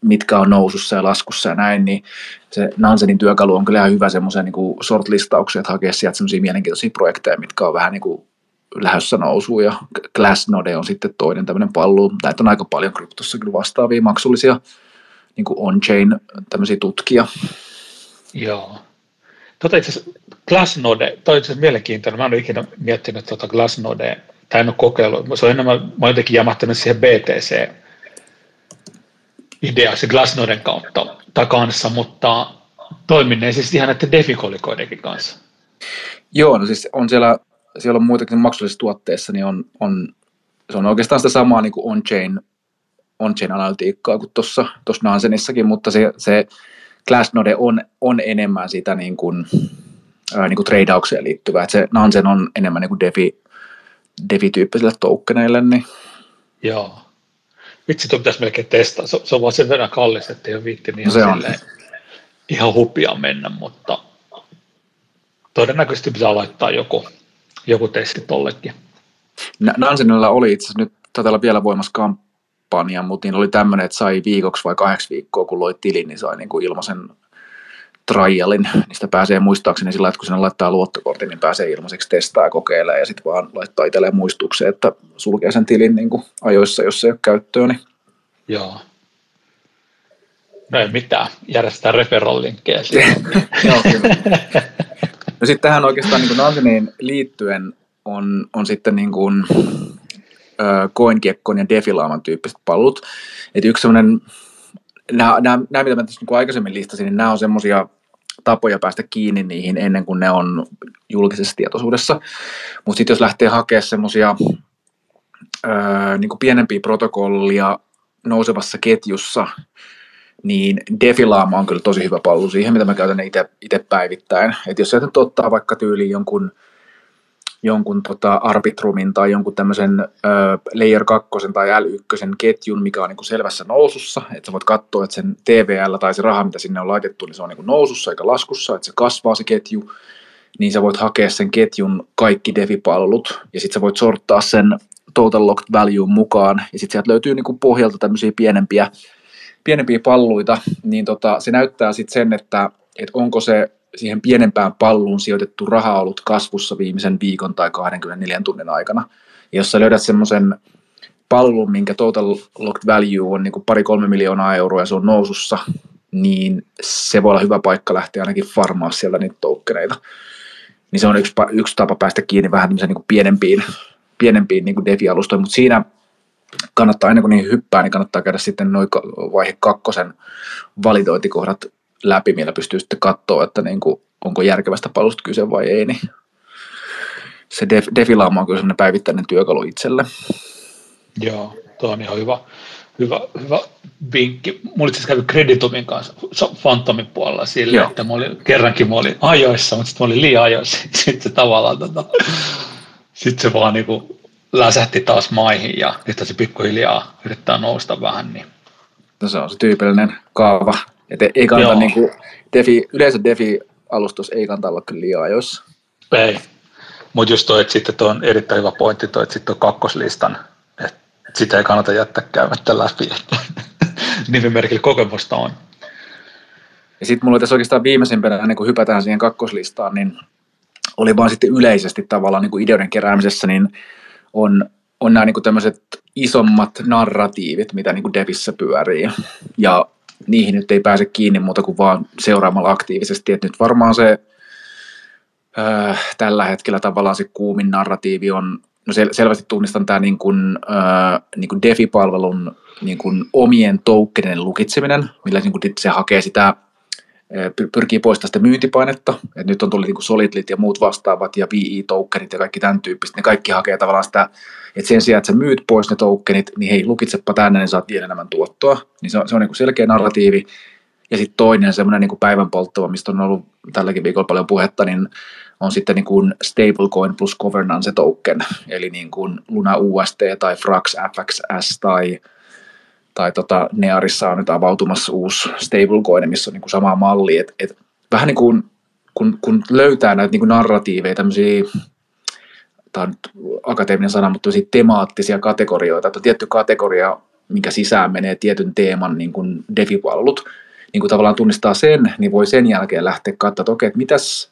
mitkä on nousussa ja laskussa ja näin, niin se Nansenin työkalu on kyllä ihan hyvä semmoisen niin shortlistauksen, että hakea sieltä semmoisia mielenkiintoisia projekteja, mitkä on vähän niin kuin lähdössä nousuun ja Glassnode on sitten toinen tämmöinen pallu. Näitä on aika paljon kryptossa kyllä vastaavia maksullisia niin kuin on-chain tämmöisiä tutkia. Joo. Tota itse asiassa Glassnode, toi itse asiassa mielenkiintoinen. Mä en ole ikinä miettinyt tuota Glassnodea, tai en ole kokeillut. Se on enemmän, mä oon jotenkin jämähtänyt siihen BTC idea se Glassnoden kautta tai kanssa, mutta toimineen siis ihan näiden defikolikoidenkin kanssa. Joo, no siis on siellä siellä on muitakin maksullisissa tuotteissa, niin on, on, se on oikeastaan sitä samaa niin kuin on-chain, on-chain analytiikkaa kuin tuossa Nansenissakin, mutta se, se Glassnode on, on enemmän sitä niin kuin, ää, niin kuin treidaukseen liittyvää. että se Nansen on enemmän niin kuin defi, defi-tyyppisille tokeneille. Niin. Joo. Vitsi, tuo pitäisi melkein testaa. Se, se on vaan sen verran kallis, että ei ole viittinyt ihan, no se on. ihan hupia mennä, mutta todennäköisesti pitää laittaa joku, joku testi tollekin. Nansenilla oli itse asiassa nyt tätä vielä voimassa kampanja, mutta niin oli tämmöinen, että sai viikoksi vai kahdeksi viikkoa, kun loi tilin, niin sai niin kuin ilmaisen trialin. Niistä pääsee muistaakseni sillä, että kun sinne laittaa luottokortin, niin pääsee ilmaiseksi testaa ja kokeilemaan ja sitten vaan laittaa itselleen muistukseen, että sulkee sen tilin niin kuin ajoissa, jos ei ole käyttöä. Niin. Joo. No ei mitään, järjestetään referral-linkkejä. <laughs> Joo, kyllä. <laughs> No sitten tähän oikeastaan niin Nanteniin liittyen on, on sitten niin kuin, CoinGeckon ja Defilaaman tyyppiset pallut. Et yksi nämä, nämä, nämä, mitä mä tässä niin aikaisemmin listasin, niin nämä on semmoisia tapoja päästä kiinni niihin ennen kuin ne on julkisessa tietoisuudessa. Mutta sitten jos lähtee hakemaan semmoisia niin pienempiä protokollia nousevassa ketjussa, niin Defilaama on kyllä tosi hyvä pallu siihen, mitä mä käytän itse päivittäin. Et jos nyt ottaa vaikka tyyliin jonkun, jonkun tota Arbitrumin tai jonkun tämmöisen ö, Layer 2 tai L1 ketjun, mikä on niin kuin selvässä nousussa, että sä voit katsoa, että sen TVL tai se raha, mitä sinne on laitettu, niin se on niin kuin nousussa eikä laskussa, että se kasvaa se ketju, niin sä voit hakea sen ketjun kaikki DeFi-palvelut, ja sitten sä voit sorttaa sen total locked value mukaan, ja sitten sieltä löytyy niinku pohjalta tämmöisiä pienempiä, pienempiä palluita, niin tota, se näyttää sitten sen, että, että onko se siihen pienempään palluun sijoitettu raha ollut kasvussa viimeisen viikon tai 24 tunnin aikana. Ja jos sä löydät semmoisen pallun, minkä total locked value on niin pari-kolme miljoonaa euroa ja se on nousussa, niin se voi olla hyvä paikka lähteä ainakin farmaa sieltä niitä toukkeneita. Niin se on yksi, yksi tapa päästä kiinni vähän niin kuin pienempiin, pienempiin niin defi-alustoihin, mutta siinä kannattaa, ennen kuin niihin hyppää, niin kannattaa käydä sitten noin vaihe kakkosen validointikohdat läpi, millä pystyy sitten katsoa, että niin kuin, onko järkevästä palusta kyse vai ei, niin se def, defilaama on kyllä sellainen päivittäinen työkalu itselle. Joo, tuo on ihan hyvä, hyvä, hyvä vinkki. Mulla itse asiassa Creditumin kanssa Phantomin puolella sille, Joo. että mä olin, kerrankin mä olin ajoissa, mutta sitten mä olin liian ajoissa. <laughs> Sitten se tavallaan, tota, sitten se vaan niinku läsähti taas maihin ja nyt se pikkuhiljaa yrittää nousta vähän. Niin. No se on se tyypillinen kaava. Et ei kannata niinku, defi, yleensä defi-alustus ei kannata olla kyllä liian ajoissa. Ei, mutta just toi, että sitten tuo on erittäin hyvä pointti toi, että sitten on kakkoslistan sitä ei kannata jättää käymättä läpi, että <laughs> nimimerkillä kokemusta on. Ja sitten mulla tässä oikeastaan viimeisimpänä, niin kun hypätään siihen kakkoslistaan, niin oli vaan sitten yleisesti tavallaan niin kuin ideoiden keräämisessä, niin on, on nämä niin tämmöiset isommat narratiivit, mitä niin Devissä pyörii. Ja niihin nyt ei pääse kiinni muuta kuin vaan seuraamalla aktiivisesti. Et nyt varmaan se äh, tällä hetkellä tavallaan se kuumin narratiivi on no sel- selvästi tunnistan tämä niin kuin, äh, niin kuin DeFi-palvelun niin kuin omien tokenien lukitseminen, millä niin kuin se hakee sitä, pyrkii poistamaan sitä myyntipainetta. Et nyt on tullut niin Solidlit ja muut vastaavat ja VE-tokenit ja kaikki tämän tyyppiset. Ne kaikki hakee tavallaan sitä, että sen sijaan, että sä myyt pois ne tokenit, niin hei, lukitsepa tänne, niin saat vielä enemmän tuottoa. Niin se on, se on niin selkeä narratiivi. Ja sitten toinen semmoinen niin päivän polttava, mistä on ollut tälläkin viikolla paljon puhetta, niin on sitten niin kuin stablecoin plus governance token, eli niin kuin Luna UST tai Frax FXS tai, tai tota Nearissa on nyt avautumassa uusi stablecoin, missä on niin kuin sama malli, että et vähän niin kuin kun, kun löytää näitä niin kuin narratiiveja, tämmöisiä tämä on nyt akateeminen sana, mutta temaattisia kategorioita, että on tietty kategoria, minkä sisään menee tietyn teeman niin kuin defi-palvelut, niin kuin tavallaan tunnistaa sen, niin voi sen jälkeen lähteä katsomaan, että okei, että mitäs,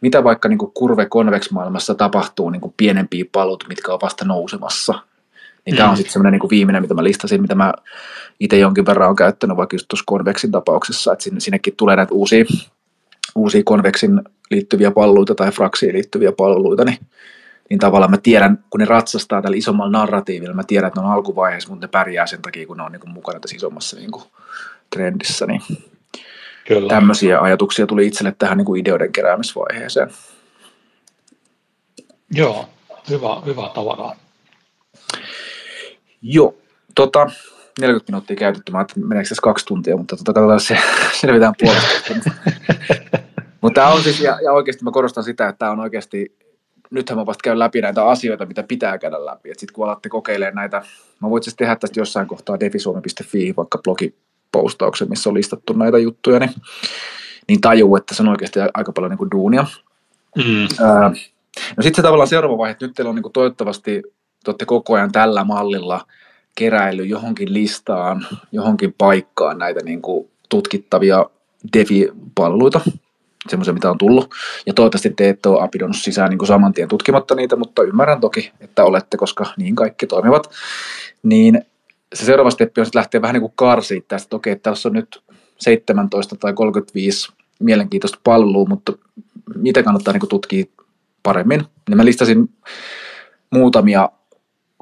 mitä vaikka niin kurve convex maailmassa tapahtuu niin kuin pienempiä palut, mitkä on vasta nousemassa. Niin mm. tämä on sitten semmoinen niin viimeinen, mitä mä listasin, mitä mä itse jonkin verran olen käyttänyt vaikka just tuossa konveksin tapauksessa, että sinne, sinnekin tulee näitä uusia, uusia konveksin liittyviä palveluita tai fraksiin liittyviä palveluita, niin, niin tavallaan mä tiedän, kun ne ratsastaa tällä isommalla narratiivilla, mä tiedän, että ne on alkuvaiheessa, mutta ne pärjää sen takia, kun ne on niin kuin mukana tässä isommassa niin kuin trendissä, niin Kyllä. tämmöisiä ajatuksia tuli itselle tähän niin kuin ideoiden keräämisvaiheeseen. Joo, hyvä, hyvä tavaraa. Joo, tota, 40 minuuttia käytetty, mä ajattelin, meneekö tässä kaksi tuntia, mutta tota, katsotaan se, <laughs> selvitään puolesta. <laughs> mutta tämä on siis, ja, ja oikeasti mä korostan sitä, että tämä on oikeasti, nythän mä vasta käyn läpi näitä asioita, mitä pitää käydä läpi. Sitten kun alatte kokeilemaan näitä, mä voin siis tehdä tästä jossain kohtaa defisuomi.fi, vaikka blogi, postauksen, missä on listattu näitä juttuja, niin, niin tajuu, että se on oikeasti aika paljon niin kuin duunia. Mm. Ää, no sitten se tavallaan seuraava vaihe, että nyt teillä on niin kuin toivottavasti, te olette koko ajan tällä mallilla keräily johonkin listaan, johonkin paikkaan näitä niin kuin tutkittavia devi-palveluita, semmoisia, mitä on tullut. Ja toivottavasti te ette ole apidonut sisään niin kuin saman tien tutkimatta niitä, mutta ymmärrän toki, että olette, koska niin kaikki toimivat. Niin se seuraava steppi on sitten lähteä vähän niin kuin tästä, että okei, tässä on nyt 17 tai 35 mielenkiintoista palvelua, mutta mitä kannattaa niin tutkia paremmin. Niin mä listasin muutamia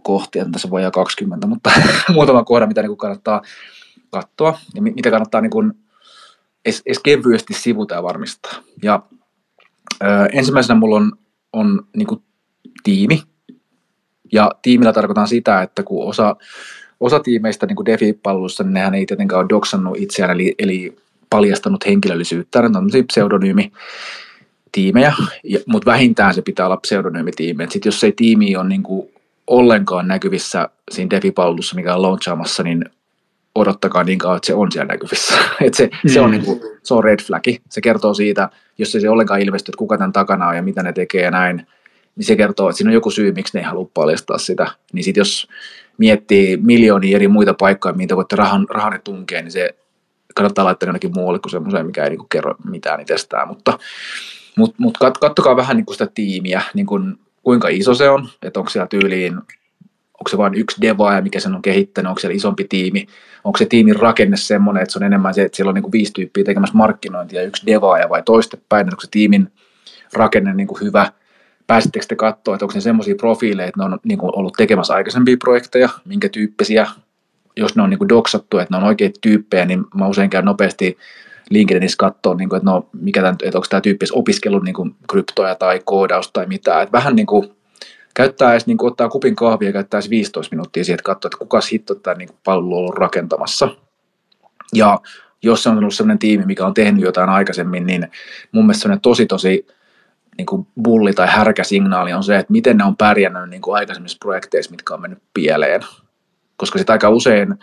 kohtia, tässä voi 20, mutta <laughs> muutama kohda, mitä niin kannattaa katsoa ja mitä kannattaa niin kuin edes, edes kevyesti sivuta ja varmistaa. Ja ö, ensimmäisenä mulla on, on niin kuin tiimi, ja tiimillä tarkoitan sitä, että kun osa osa tiimeistä niin DeFi-palvelussa, niin nehän ei tietenkään ole doksannut itseään, eli, eli paljastanut henkilöllisyyttä, ne on tämmöisiä pseudonyymi-tiimejä, mutta vähintään se pitää olla pseudonyymi-tiimi. Sitten jos se tiimi on niin kuin ollenkaan näkyvissä siinä DeFi-palvelussa, mikä on launchaamassa, niin odottakaa niin kauan, että se on siellä näkyvissä. <laughs> että se, mm. se, on, niin kuin, se on red flagi. Se kertoo siitä, jos ei se ollenkaan ilmesty, että kuka tämän takana on ja mitä ne tekee ja näin, niin se kertoo, että siinä on joku syy, miksi ne ei halua paljastaa sitä. Niin sitten jos miettii miljoonia eri muita paikkoja, mitä voitte rahan, rahan tunkea, niin se kannattaa laittaa jonnekin muualle kuin semmoiseen, mikä ei niin kuin kerro mitään itsestään. Mutta, mutta, mutta kattokaa vähän niin kuin sitä tiimiä, niin kuin, kuinka iso se on, että onko siellä tyyliin onko se vain yksi devaaja, mikä sen on kehittänyt, onko siellä isompi tiimi, onko se tiimin rakenne semmoinen, että se on enemmän se, että siellä on niin kuin viisi tyyppiä tekemässä markkinointia yksi devaaja vai toistepäin, onko se tiimin rakenne niin kuin hyvä, pääsittekö te katsoa, että onko ne semmoisia profiileja, että ne on niin kuin ollut tekemässä aikaisempia projekteja, minkä tyyppisiä, jos ne on niin kuin doksattu, että ne on oikeita tyyppejä, niin mä usein käyn nopeasti LinkedInissä katsoa, niin kuin, että, no, mikä tämän, että onko tämä tyyppi opiskellut niin kuin kryptoja tai koodausta tai mitä, että vähän niin kuin käyttää edes, niin kuin ottaa kupin kahvia ja käyttää 15 minuuttia siihen, että katsoo, että kuka hitto tätä niin palvelua on ollut rakentamassa. Ja jos se on ollut sellainen tiimi, mikä on tehnyt jotain aikaisemmin, niin mun mielestä sellainen tosi tosi niin kuin bulli tai härkä signaali on se, että miten ne on pärjännyt niin kuin aikaisemmissa projekteissa, mitkä on mennyt pieleen. Koska sitä aika usein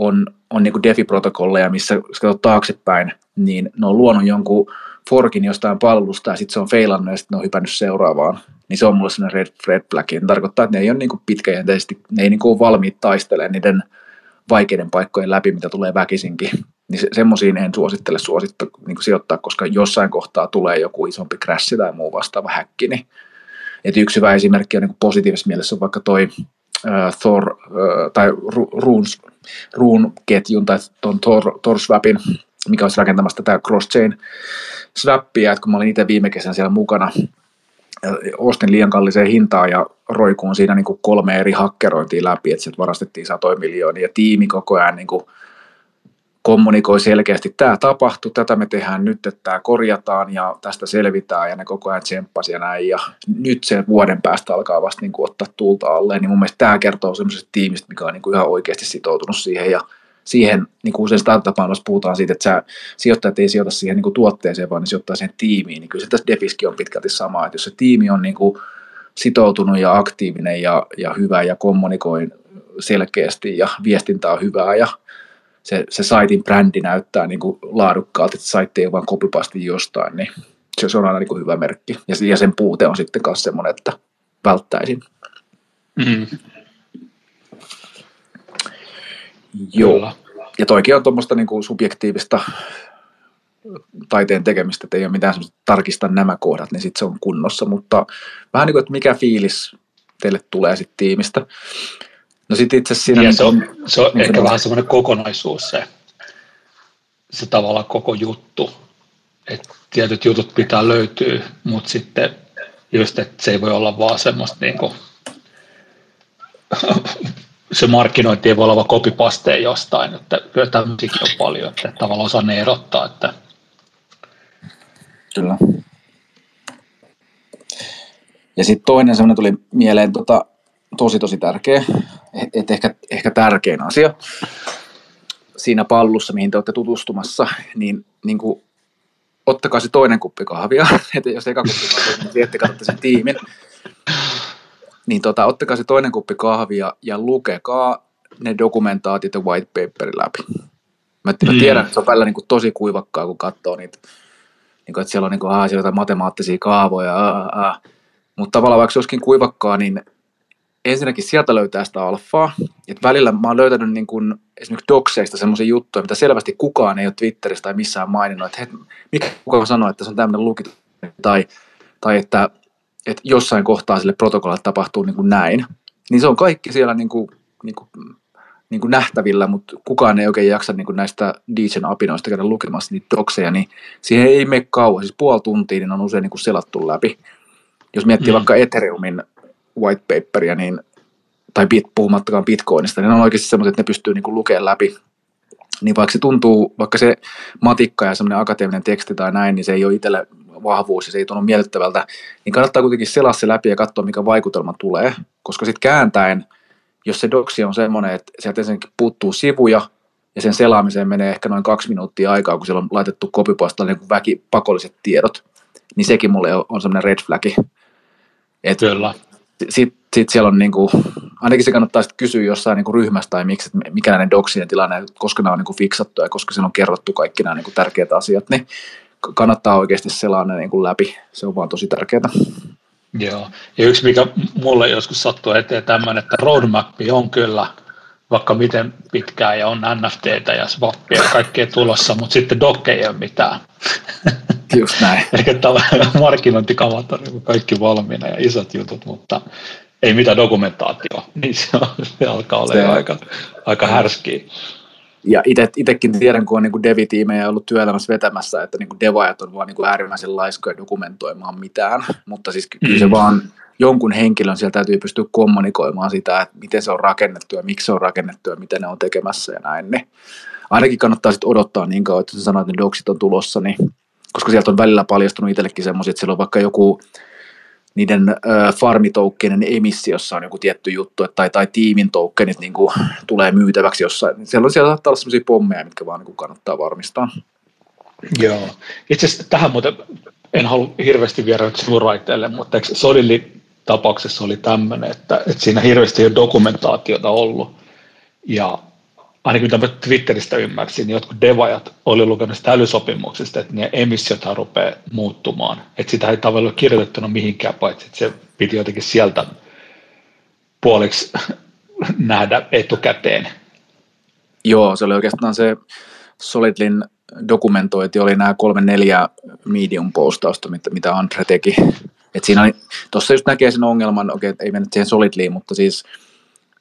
on, on niin DeFi-protokolleja, missä jos katsot taaksepäin, niin ne on luonut jonkun forkin jostain palvelusta ja sitten se on feilannut ja sitten ne on hypännyt seuraavaan. Niin se on mulle sellainen red, red flag. Se tarkoittaa, että ne ei ole niin pitkäjänteisesti, ne ei niin ole valmiit taistelemaan niiden vaikeiden paikkojen läpi, mitä tulee väkisinkin. Niin se, semmoisiin en suosittele suositta, niin sijoittaa, koska jossain kohtaa tulee joku isompi crash tai muu vastaava häkki. Niin. Et yksi hyvä esimerkki on niin positiivisessa mielessä on vaikka toi uh, Thor, uh, tai Runes, Rune ketjun tai tuon Tor, Tor Swapin, mikä olisi rakentamassa tätä cross-chain swappia, että kun mä olin itse viime kesän siellä mukana, ostin liian kalliseen hintaan ja roikuun siinä niin kuin kolme eri hakkerointia läpi, että sieltä varastettiin satoja miljoonia. Ja tiimi koko ajan niin kuin kommunikoi selkeästi, tämä tapahtui, tätä me tehdään nyt, että tämä korjataan ja tästä selvitään. Ja ne koko ajan tsemppasi ja näin. Ja nyt se vuoden päästä alkaa vasta niin kuin ottaa tulta alle, niin mun mielestä tämä kertoo semmoisesta tiimistä, mikä on niin kuin ihan oikeasti sitoutunut siihen. Ja siihen, niin kuin usein startup puhutaan siitä, että sä, sijoittajat ei sijoita siihen niin kuin tuotteeseen, vaan ne sijoittaa siihen tiimiin, niin kyllä se tässä Defiskin on pitkälti sama, että jos se tiimi on niin kuin sitoutunut ja aktiivinen ja, ja hyvä ja kommunikoi selkeästi ja viestintä on hyvää ja se, se saitin brändi näyttää niin kuin laadukkaalta, että saitti ei vaan kopipasti jostain, niin se, se on aina niin kuin hyvä merkki. Ja, ja sen puute on sitten myös semmoinen, että välttäisin. Mm. Joo. Kyllä. Ja toikin on tuommoista niin kuin subjektiivista taiteen tekemistä, että ei ole mitään semmoista tarkista nämä kohdat, niin sitten se on kunnossa, mutta vähän niin kuin, että mikä fiilis teille tulee sitten tiimistä. No sitten itse siinä... Niin se on, se on niin ehkä vähän semmoinen kokonaisuus se, se tavallaan koko juttu, että tietyt jutut pitää löytyä, mutta sitten just, että se ei voi olla vaan semmoista niin kuin <laughs> se markkinointi ei voi olla vaan jostain, että kyllä tämmöisiäkin on paljon, että tavallaan osaa ne erottaa. Että... Kyllä. Ja sitten toinen semmoinen tuli mieleen tota, tosi tosi tärkeä, että ehkä, ehkä tärkein asia siinä pallussa, mihin te olette tutustumassa, niin, niin kuin, ottakaa se toinen kuppi kahvia, <laughs> että jos eka kuppi kahvia, niin viette katsotte sen tiimin, niin tota, ottakaa se toinen kuppi kahvia ja lukekaa ne dokumentaatit ja white paperin läpi. Mä, mä mm. tiedän, että se on välillä niin kuin tosi kuivakkaa, kun katsoo niitä, niin kuin, että siellä on, niin kuin, aha, siellä matemaattisia kaavoja, ah, ah. mutta tavallaan vaikka se olisikin kuivakkaa, niin ensinnäkin sieltä löytää sitä alfaa. Et välillä mä oon löytänyt niin kuin, esimerkiksi dokseista semmoisia juttuja, mitä selvästi kukaan ei ole Twitterissä tai missään maininnut, että hei, mikä kukaan sanoo, että se on tämmöinen lukitus, tai, tai että että jossain kohtaa sille protokollalle tapahtuu niin kuin näin, niin se on kaikki siellä niin kuin, niin kuin, niin kuin nähtävillä, mutta kukaan ei oikein jaksa niin kuin näistä DJn apinoista käydä lukemassa niitä dokseja, niin siihen ei mene kauan, siis puoli tuntia niin on usein niin kuin selattu läpi. Jos miettii mm. vaikka Ethereumin white paperia, niin, tai bit, puhumattakaan Bitcoinista, niin ne on oikeasti semmoiset, että ne pystyy niin kuin lukemaan läpi niin vaikka se tuntuu, vaikka se matikka ja semmoinen akateeminen teksti tai näin, niin se ei ole itselle vahvuus ja se ei tunnu miellyttävältä, niin kannattaa kuitenkin selaa se läpi ja katsoa, mikä vaikutelma tulee, koska sitten kääntäen, jos se doksi on semmoinen, että sieltä ensinnäkin puuttuu sivuja, ja sen selaamiseen menee ehkä noin kaksi minuuttia aikaa, kun siellä on laitettu kopipoistalle niin väki pakolliset tiedot, niin sekin mulle on semmoinen red flagi. Kyllä. Sitten sit siellä on niin kuin, ainakin se kannattaa sitten kysyä jossain niin kuin ryhmässä tai miksi, että mikä näiden doksien tilanne, koska nämä on niin kuin fiksattu ja koska siinä on kerrottu kaikki nämä niin kuin tärkeät asiat, niin kannattaa oikeasti selaa ne niin kuin läpi. Se on vaan tosi tärkeää. Joo, ja yksi mikä mulle joskus sattuu eteen tämmöinen, että roadmap on kyllä vaikka miten pitkään ja on NFTtä ja swappia ja kaikkea tulossa, mutta sitten dokke ei ole mitään. Just näin. <laughs> Eli markkinointikavat on <laughs> kaikki valmiina ja isot jutut, mutta ei mitään dokumentaatioa, <laughs> niin se, on, se alkaa olla se, aika, aika härskiä. Ja itsekin tiedän, kun on niin devitiimejä ollut työelämässä vetämässä, että niin devaajat on vaan niin äärimmäisen laiskoja dokumentoimaan mitään, mutta siis kyllä se mm. vaan jonkun henkilön sieltä täytyy pystyä kommunikoimaan sitä, että miten se on rakennettu ja miksi se on rakennettu ja miten ne on tekemässä ja näin. Niin ainakin kannattaa sitten odottaa niin kauan, että sä sanoit, että ne doksit on tulossa, niin, koska sieltä on välillä paljastunut itsellekin semmoisia, että siellä on vaikka joku niiden äh, farmitoukkenen emissiossa on joku tietty juttu, että, tai, tai tiimin tokenit niin kuin, tulee myytäväksi jossain. Siellä, on, siellä saattaa olla sellaisia pommeja, mitkä vaan niin kannattaa varmistaa. Joo. Itse asiassa tähän muuten en halua hirveästi viedä nyt sinun raiteille, mutta Solidin tapauksessa oli tämmöinen, että, että siinä hirveästi ei ole dokumentaatiota ollut. Ja ainakin mitä Twitteristä ymmärsin, niin jotkut devajat oli lukenut sitä älysopimuksesta, että ne emissiothan rupeaa muuttumaan. Että sitä ei tavallaan kirjoitettuna mihinkään, paitsi että se piti jotenkin sieltä puoliksi nähdä etukäteen. Joo, se oli oikeastaan se Solidlin dokumentointi, oli nämä kolme neljä medium-postausta, mitä Andre teki. Et siinä tuossa just näkee sen ongelman, okei, ei mennä siihen Solidliin, mutta siis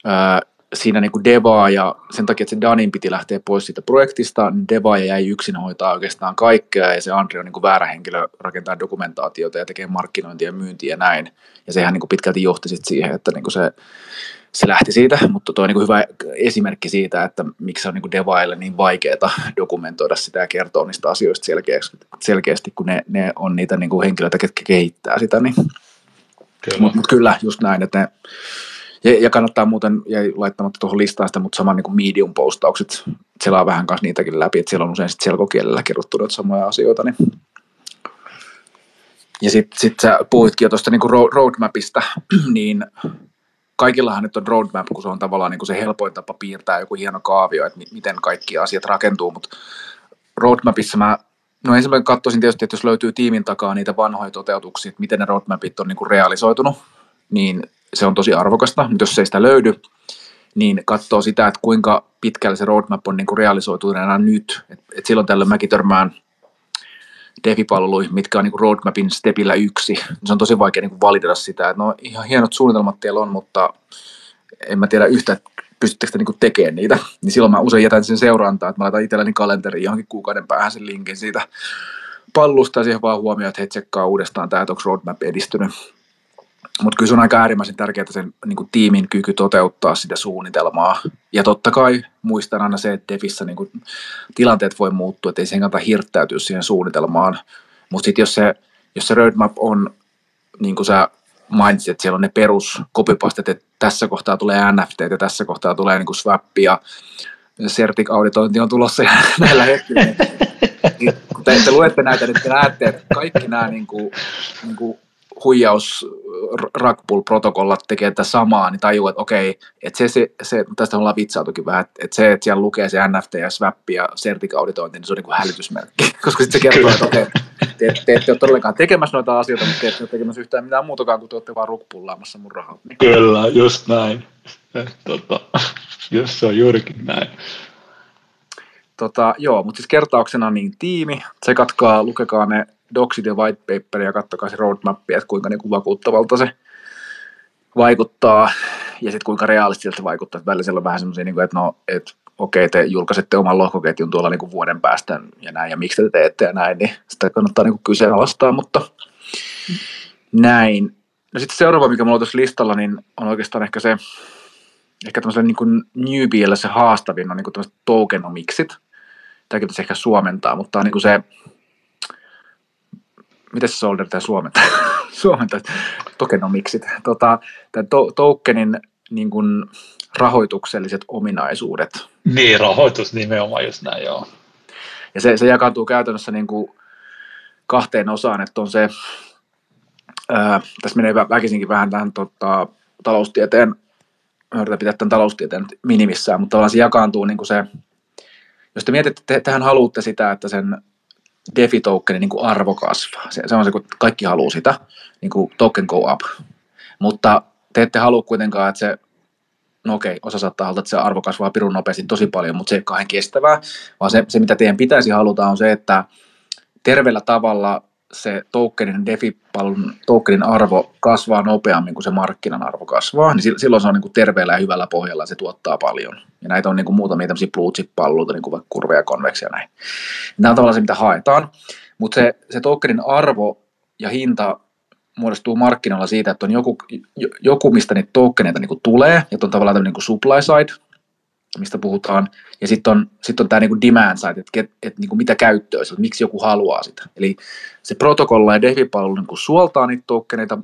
ää, siinä niin kuin Devaa ja sen takia, että se Danin piti lähteä pois siitä projektista, niin Devaa jäi yksin hoitaa oikeastaan kaikkea ja se Andre on niin kuin väärä henkilö rakentaa dokumentaatiota ja tekee markkinointia ja myyntiä ja näin. Ja sehän niin kuin pitkälti johti sit siihen, että niin kuin se, se lähti siitä, mutta tuo on niin kuin hyvä esimerkki siitä, että miksi on niin kuin Devaille niin vaikeaa dokumentoida sitä ja kertoa niistä asioista selkeästi, selkeästi kun ne, ne on niitä niin kuin henkilöitä, ketkä kehittää sitä. Niin. Mutta mut kyllä, just näin, että ne, ja, ja kannattaa muuten, ja laittamatta tuohon listaan sitä, mutta saman niin medium-postaukset, selaa vähän kanssa niitäkin läpi, että siellä on usein sit selkokielellä kerrottu noita samoja asioita. Niin. Ja sitten sit sä puhuitkin jo tuosta <clears throat> niin roadmapista, niin kaikillahan nyt on roadmap, kun se on tavallaan niin kuin se helpoin tapa piirtää joku hieno kaavio, että miten kaikki asiat rakentuu, mutta roadmapissa mä No ensimmäinen katsoisin tietysti, että jos löytyy tiimin takaa niitä vanhoja toteutuksia, että miten ne roadmapit on niin kuin realisoitunut, niin se on tosi arvokasta, mutta jos ei sitä löydy, niin katsoo sitä, että kuinka pitkällä se roadmap on niin kuin realisoituneena nyt. Et, et silloin tällöin mäkin törmään devipalveluihin, mitkä on niin roadmapin stepillä yksi. Se on tosi vaikea niin validata sitä, että no ihan hienot suunnitelmat teillä on, mutta en mä tiedä yhtä, että pystyttekö te niin tekemään niitä. Niin silloin mä usein jätän sen seurantaa, että mä laitan itselleni kalenteriin johonkin kuukauden päähän sen linkin siitä pallusta ja siihen vaan huomioon, että he tsekkaa uudestaan tämä, että onko roadmap edistynyt. Mutta kyllä se on aika äärimmäisen tärkeää sen niin kuin tiimin kyky toteuttaa sitä suunnitelmaa. Ja totta kai muistan aina se, että Defissä niin kuin, tilanteet voi muuttua, että ei sen kannata hirttäytyä siihen suunnitelmaan. Mutta sitten jos se, jos se roadmap on, niin kuin sä mainitsit, että siellä on ne perus copypastet, että tässä kohtaa tulee NFT ja tässä kohtaa tulee niin kuin swap ja Certic-auditointi on tulossa <laughs> näillä hetkillä. Niin, kun te, te luette näitä, niin te näette, että kaikki nämä niin kuin, niin kuin huijaus Rackpool-protokollat tekee tätä samaa, niin tajuu, että okei, että se, se, se, tästä ollaan vitsautukin vähän, että, se, että siellä lukee se NFT ja swap ja sertikauditointi, niin se on niin kuin hälytysmerkki, <laughs> koska sitten se kertoo, että okei, te, te, ette ole todellakaan tekemässä noita asioita, mutta te ette ole tekemässä yhtään mitään muutakaan, kun te olette vaan rukpullaamassa mun rahaa. Kyllä, just näin. Tota, just se on juurikin näin. Tota, joo, mutta siis kertauksena niin tiimi, se katkaa, lukekaa ne doksit ja white ja katsokaa se roadmap, että kuinka niin kuin vakuuttavalta se vaikuttaa ja sitten kuinka realistisesti se vaikuttaa. Välillä siellä on vähän semmoisia, niin että no, että okei, te julkaisette oman lohkoketjun tuolla niin kuin vuoden päästä ja näin, ja miksi te teette ja näin, niin sitä kannattaa niin kuin kyseenalaistaa, mutta näin. No sitten seuraava, mikä mulla on tuossa listalla, niin on oikeastaan ehkä se, ehkä tämmöiselle niin kuin newbielle se haastavin on niin kuin tämmöiset tokenomiksit. Tämäkin pitäisi ehkä suomentaa, mutta tämä on niin kuin se, miten se Solder tämä suomentaa? <laughs> suomentaa tokenomiksit. Tota, tämä to, tokenin niin kuin rahoitukselliset ominaisuudet. Niin, rahoitus nimenomaan just näin, joo. Ja se, se jakautuu käytännössä niin kuin kahteen osaan, että on se, ää, tässä menee väkisinkin vähän tähän tota, taloustieteen mä yritän pitää tämän taloustieteen minimissään, mutta tavallaan se jakaantuu niin kuin se, jos te mietitte, että tehän haluatte sitä, että sen DeFi-tokenin niin arvo kasvaa. Se, se on se, kun kaikki haluaa sitä, niin kuin token go up. Mutta te ette halua kuitenkaan, että se, no okei, osa saattaa haluta, että se arvo kasvaa pirun nopeasti tosi paljon, mutta se ei ole kestävää, vaan se, se, mitä teidän pitäisi haluta, on se, että terveellä tavalla se tokenin, DeFi-palvelun tokenin arvo kasvaa nopeammin kuin se markkinan arvo kasvaa, niin silloin se on niin kuin terveellä ja hyvällä pohjalla ja se tuottaa paljon. Ja näitä on niin kuin muutamia tämmöisiä blue chip-palveluita, niin kuin vaikka kurve ja konveksi ja näin. Nämä on tavallaan se, mitä haetaan, mutta se, se tokenin arvo ja hinta muodostuu markkinoilla siitä, että on joku, joku mistä niitä tokeneita niin tulee, että on tavallaan tämmöinen niin supply side, mistä puhutaan, ja sitten on, sit on tämä niin demand side, että, että, että niin mitä käyttöä se, miksi joku haluaa sitä. Eli se protokolla ja DeFi-palvelu niin suoltaa niitä tokeneita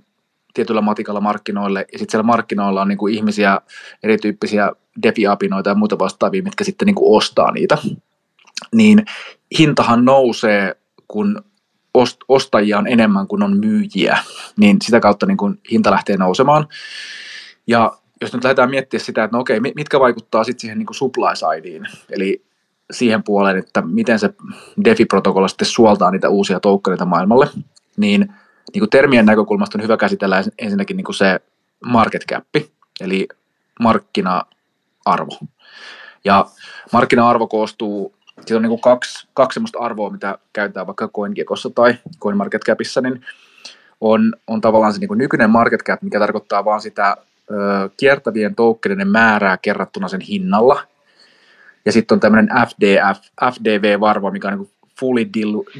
tietyllä matikalla markkinoille, ja sitten siellä markkinoilla on niin kuin ihmisiä, erityyppisiä DeFi-apinoita ja muita vastaavia, mitkä sitten niin kuin ostaa niitä. Niin hintahan nousee, kun ostajia on enemmän kuin on myyjiä, niin sitä kautta niin kuin hinta lähtee nousemaan. Ja jos nyt lähdetään miettimään sitä, että no okei, mitkä vaikuttaa sitten siihen niin kuin supply sideen, eli siihen puoleen, että miten se DeFi-protokolla sitten suoltaa niitä uusia toukkareita maailmalle, niin, niin kuin termien näkökulmasta on hyvä käsitellä ensinnäkin niin kuin se market cap, eli markkina-arvo. Ja markkina-arvo koostuu, siitä on niin kuin kaksi, kaksi sellaista arvoa, mitä käytetään vaikka CoinGeckossa tai CoinMarketCapissa, niin on, on tavallaan se niin kuin nykyinen market cap, mikä tarkoittaa vaan sitä kiertävien tokenien määrää kerrattuna sen hinnalla. Ja sitten on tämmöinen FDF, FDV-varvo, mikä on niin fully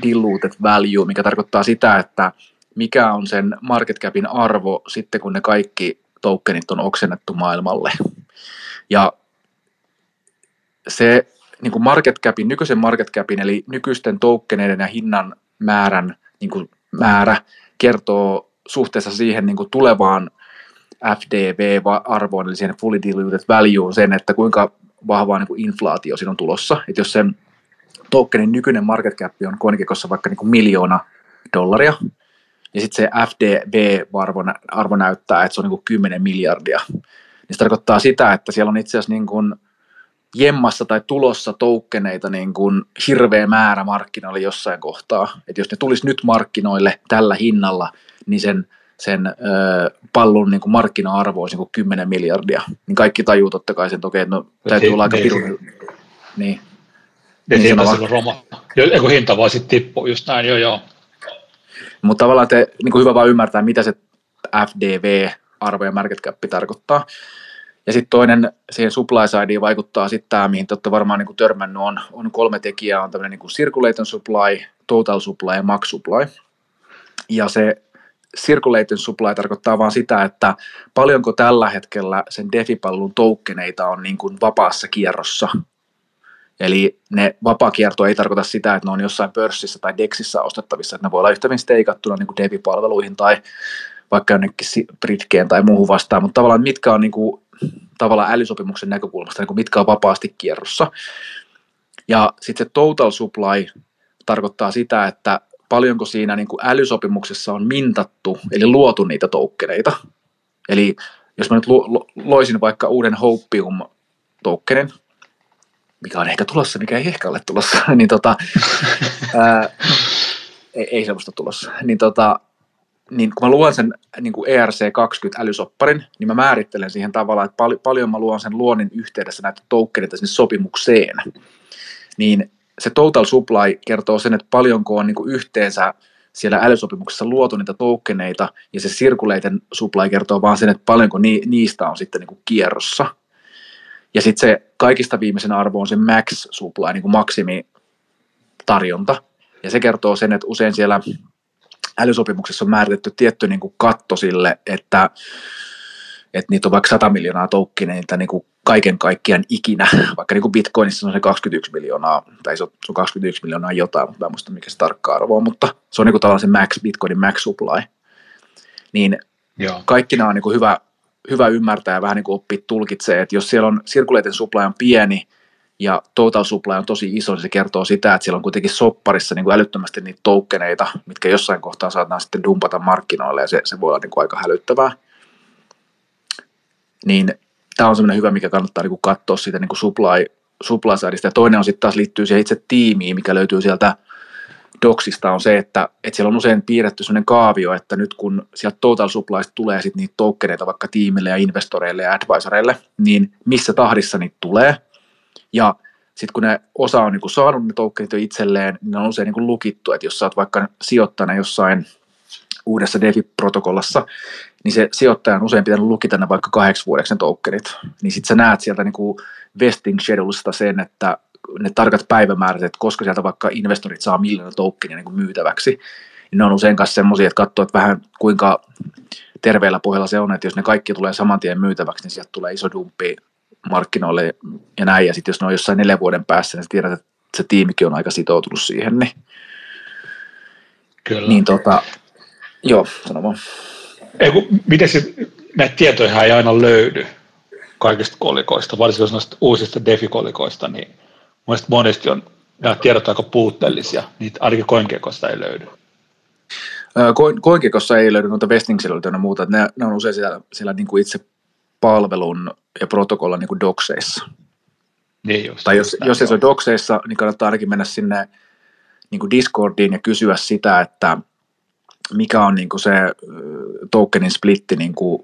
diluted value, mikä tarkoittaa sitä, että mikä on sen market capin arvo sitten, kun ne kaikki tokenit on oksennettu maailmalle. Ja se niin kuin market capin, nykyisen market capin, eli nykyisten tokeneiden ja hinnan määrän niin kuin määrä kertoo suhteessa siihen niin kuin tulevaan FDV-arvoon, eli siihen fully diluted value, sen, että kuinka vahvaa niin kuin inflaatio siinä on tulossa. Että jos sen tokenin nykyinen market cap on Coinkikossa vaikka niin kuin miljoona dollaria, ja sitten se FDV-arvo arvo näyttää, että se on niin kuin 10 miljardia. Niin se tarkoittaa sitä, että siellä on itse asiassa niin kuin jemmassa tai tulossa toukkeneita niin kuin hirveä määrä markkinoille jossain kohtaa. Että jos ne tulisi nyt markkinoille tällä hinnalla, niin sen sen ö, pallon niin kuin markkina-arvo olisi niin 10 miljardia, niin kaikki tajuu totta kai sen, että okei, no täytyy olla aika pirun. Niin. niin. niin hinta silloin romahtaa. Joku hinta vaan sitten tippuu, just näin, joo joo. Mutta tavallaan te, niin kuin hyvä vaan ymmärtää, mitä se FDV-arvo ja market cap tarkoittaa. Ja sitten toinen siihen supply sideen vaikuttaa sitten tämä, mihin te olette varmaan niin kuin törmännyt, on, on kolme tekijää, on tämmöinen niin circulating supply, total supply ja max supply. Ja se circulating supply tarkoittaa vaan sitä, että paljonko tällä hetkellä sen DeFi-palvelun tokeneita on niin kuin vapaassa kierrossa. Eli ne vapaa-kierto ei tarkoita sitä, että ne on jossain pörssissä tai Dexissä ostettavissa, että ne voi olla yhtä steikattuna niin kuin DeFi-palveluihin tai vaikka jonnekin Britkeen tai muuhun vastaan, mutta tavallaan mitkä on niin kuin, tavallaan älysopimuksen näkökulmasta, niin kuin mitkä on vapaasti kierrossa. Ja sitten se total supply tarkoittaa sitä, että paljonko siinä niin kuin älysopimuksessa on mintattu, eli luotu niitä toukkeneita. Eli jos mä nyt loisin vaikka uuden Hopium tokenin, mikä on ehkä tulossa, mikä ei ehkä ole tulossa, <laughs> niin tota, <laughs> ää, ei, ei semmoista tulossa, niin, tota, niin kun mä luon sen niin kuin ERC20 älysopparin, niin mä määrittelen siihen tavallaan, että pal- paljon mä luon sen luonnin yhteydessä näitä tokeneita sinne sopimukseen. Niin se total supply kertoo sen, että paljonko on niin kuin yhteensä siellä älysopimuksessa luotu niitä tokeneita, ja se circulating supply kertoo vaan sen, että paljonko ni, niistä on sitten niin kuin kierrossa. Ja sitten se kaikista viimeisen arvo on se max supply, niin kuin maksimi tarjonta. Ja se kertoo sen, että usein siellä älysopimuksessa on määritetty tietty niin kuin katto sille, että, että niitä on vaikka 100 miljoonaa toukkineita niin kuin kaiken kaikkiaan ikinä, <laughs> vaikka niin kuin Bitcoinissa on se 21 miljoonaa, tai se on 21 miljoonaa jotain, mutta mä en muista mikä se tarkka arvo on, mutta se on niin kuin tavallaan se max, Bitcoinin max supply. Niin Joo. kaikki nämä on niin kuin hyvä, hyvä ymmärtää ja vähän niin kuin oppia tulkitsee, että jos siellä on circulating supply on pieni ja total supply on tosi iso, niin se kertoo sitä, että siellä on kuitenkin sopparissa niin kuin älyttömästi niitä toukkeneita, mitkä jossain kohtaa saadaan sitten dumpata markkinoille ja se, se voi olla niin kuin aika hälyttävää. Niin tämä on semmoinen hyvä, mikä kannattaa niin kuin katsoa siitä niin kuin supply, supply sideista. Ja toinen on sitten taas liittyy siihen itse tiimiin, mikä löytyy sieltä Docsista on se, että, että siellä on usein piirretty sellainen kaavio, että nyt kun sieltä Total Supplysta tulee sitten niitä tokeneita vaikka tiimille ja investoreille ja advisoreille, niin missä tahdissa niitä tulee. Ja sitten kun ne osa on niin saanut ne tokenit jo itselleen, niin ne on usein niin lukittu, että jos sä oot vaikka sijoittajana jossain uudessa DeFi-protokollassa, niin se sijoittaja on usein pitänyt lukita ne vaikka kahdeksi vuodeksi ne tokenit. Niin sitten sä näet sieltä niin kuin vesting schedulesta sen, että ne tarkat päivämäärät, että koska sieltä vaikka investorit saa miljoona tokenia niin kuin myytäväksi, niin ne on usein kanssa semmoisia, että katsoo, että vähän kuinka terveellä pohjalla se on, että jos ne kaikki tulee saman tien myytäväksi, niin sieltä tulee iso dumppi markkinoille ja näin, ja sitten jos ne on jossain neljän vuoden päässä, niin tiedät, että se tiimikin on aika sitoutunut siihen, niin, Kyllä. niin tota, joo, sano vaan. Ei, kun, miten se, näitä tietoja ei aina löydy kaikista kolikoista, varsinkin noista uusista defi-kolikoista, niin mielestäni monesti on nämä tiedot aika puutteellisia, niitä ainakin koinkekosta ei löydy. Koinkekossa ei löydy noita vestingselöitä ja muuta, ne, ne on usein siellä, siellä niin kuin itse palvelun ja protokollan niin kuin dokseissa. Niin just, tai jos, jos se on dokseissa, niin kannattaa ainakin mennä sinne niin kuin Discordiin ja kysyä sitä, että mikä on niin kuin se tokenin splitti, niin kuin,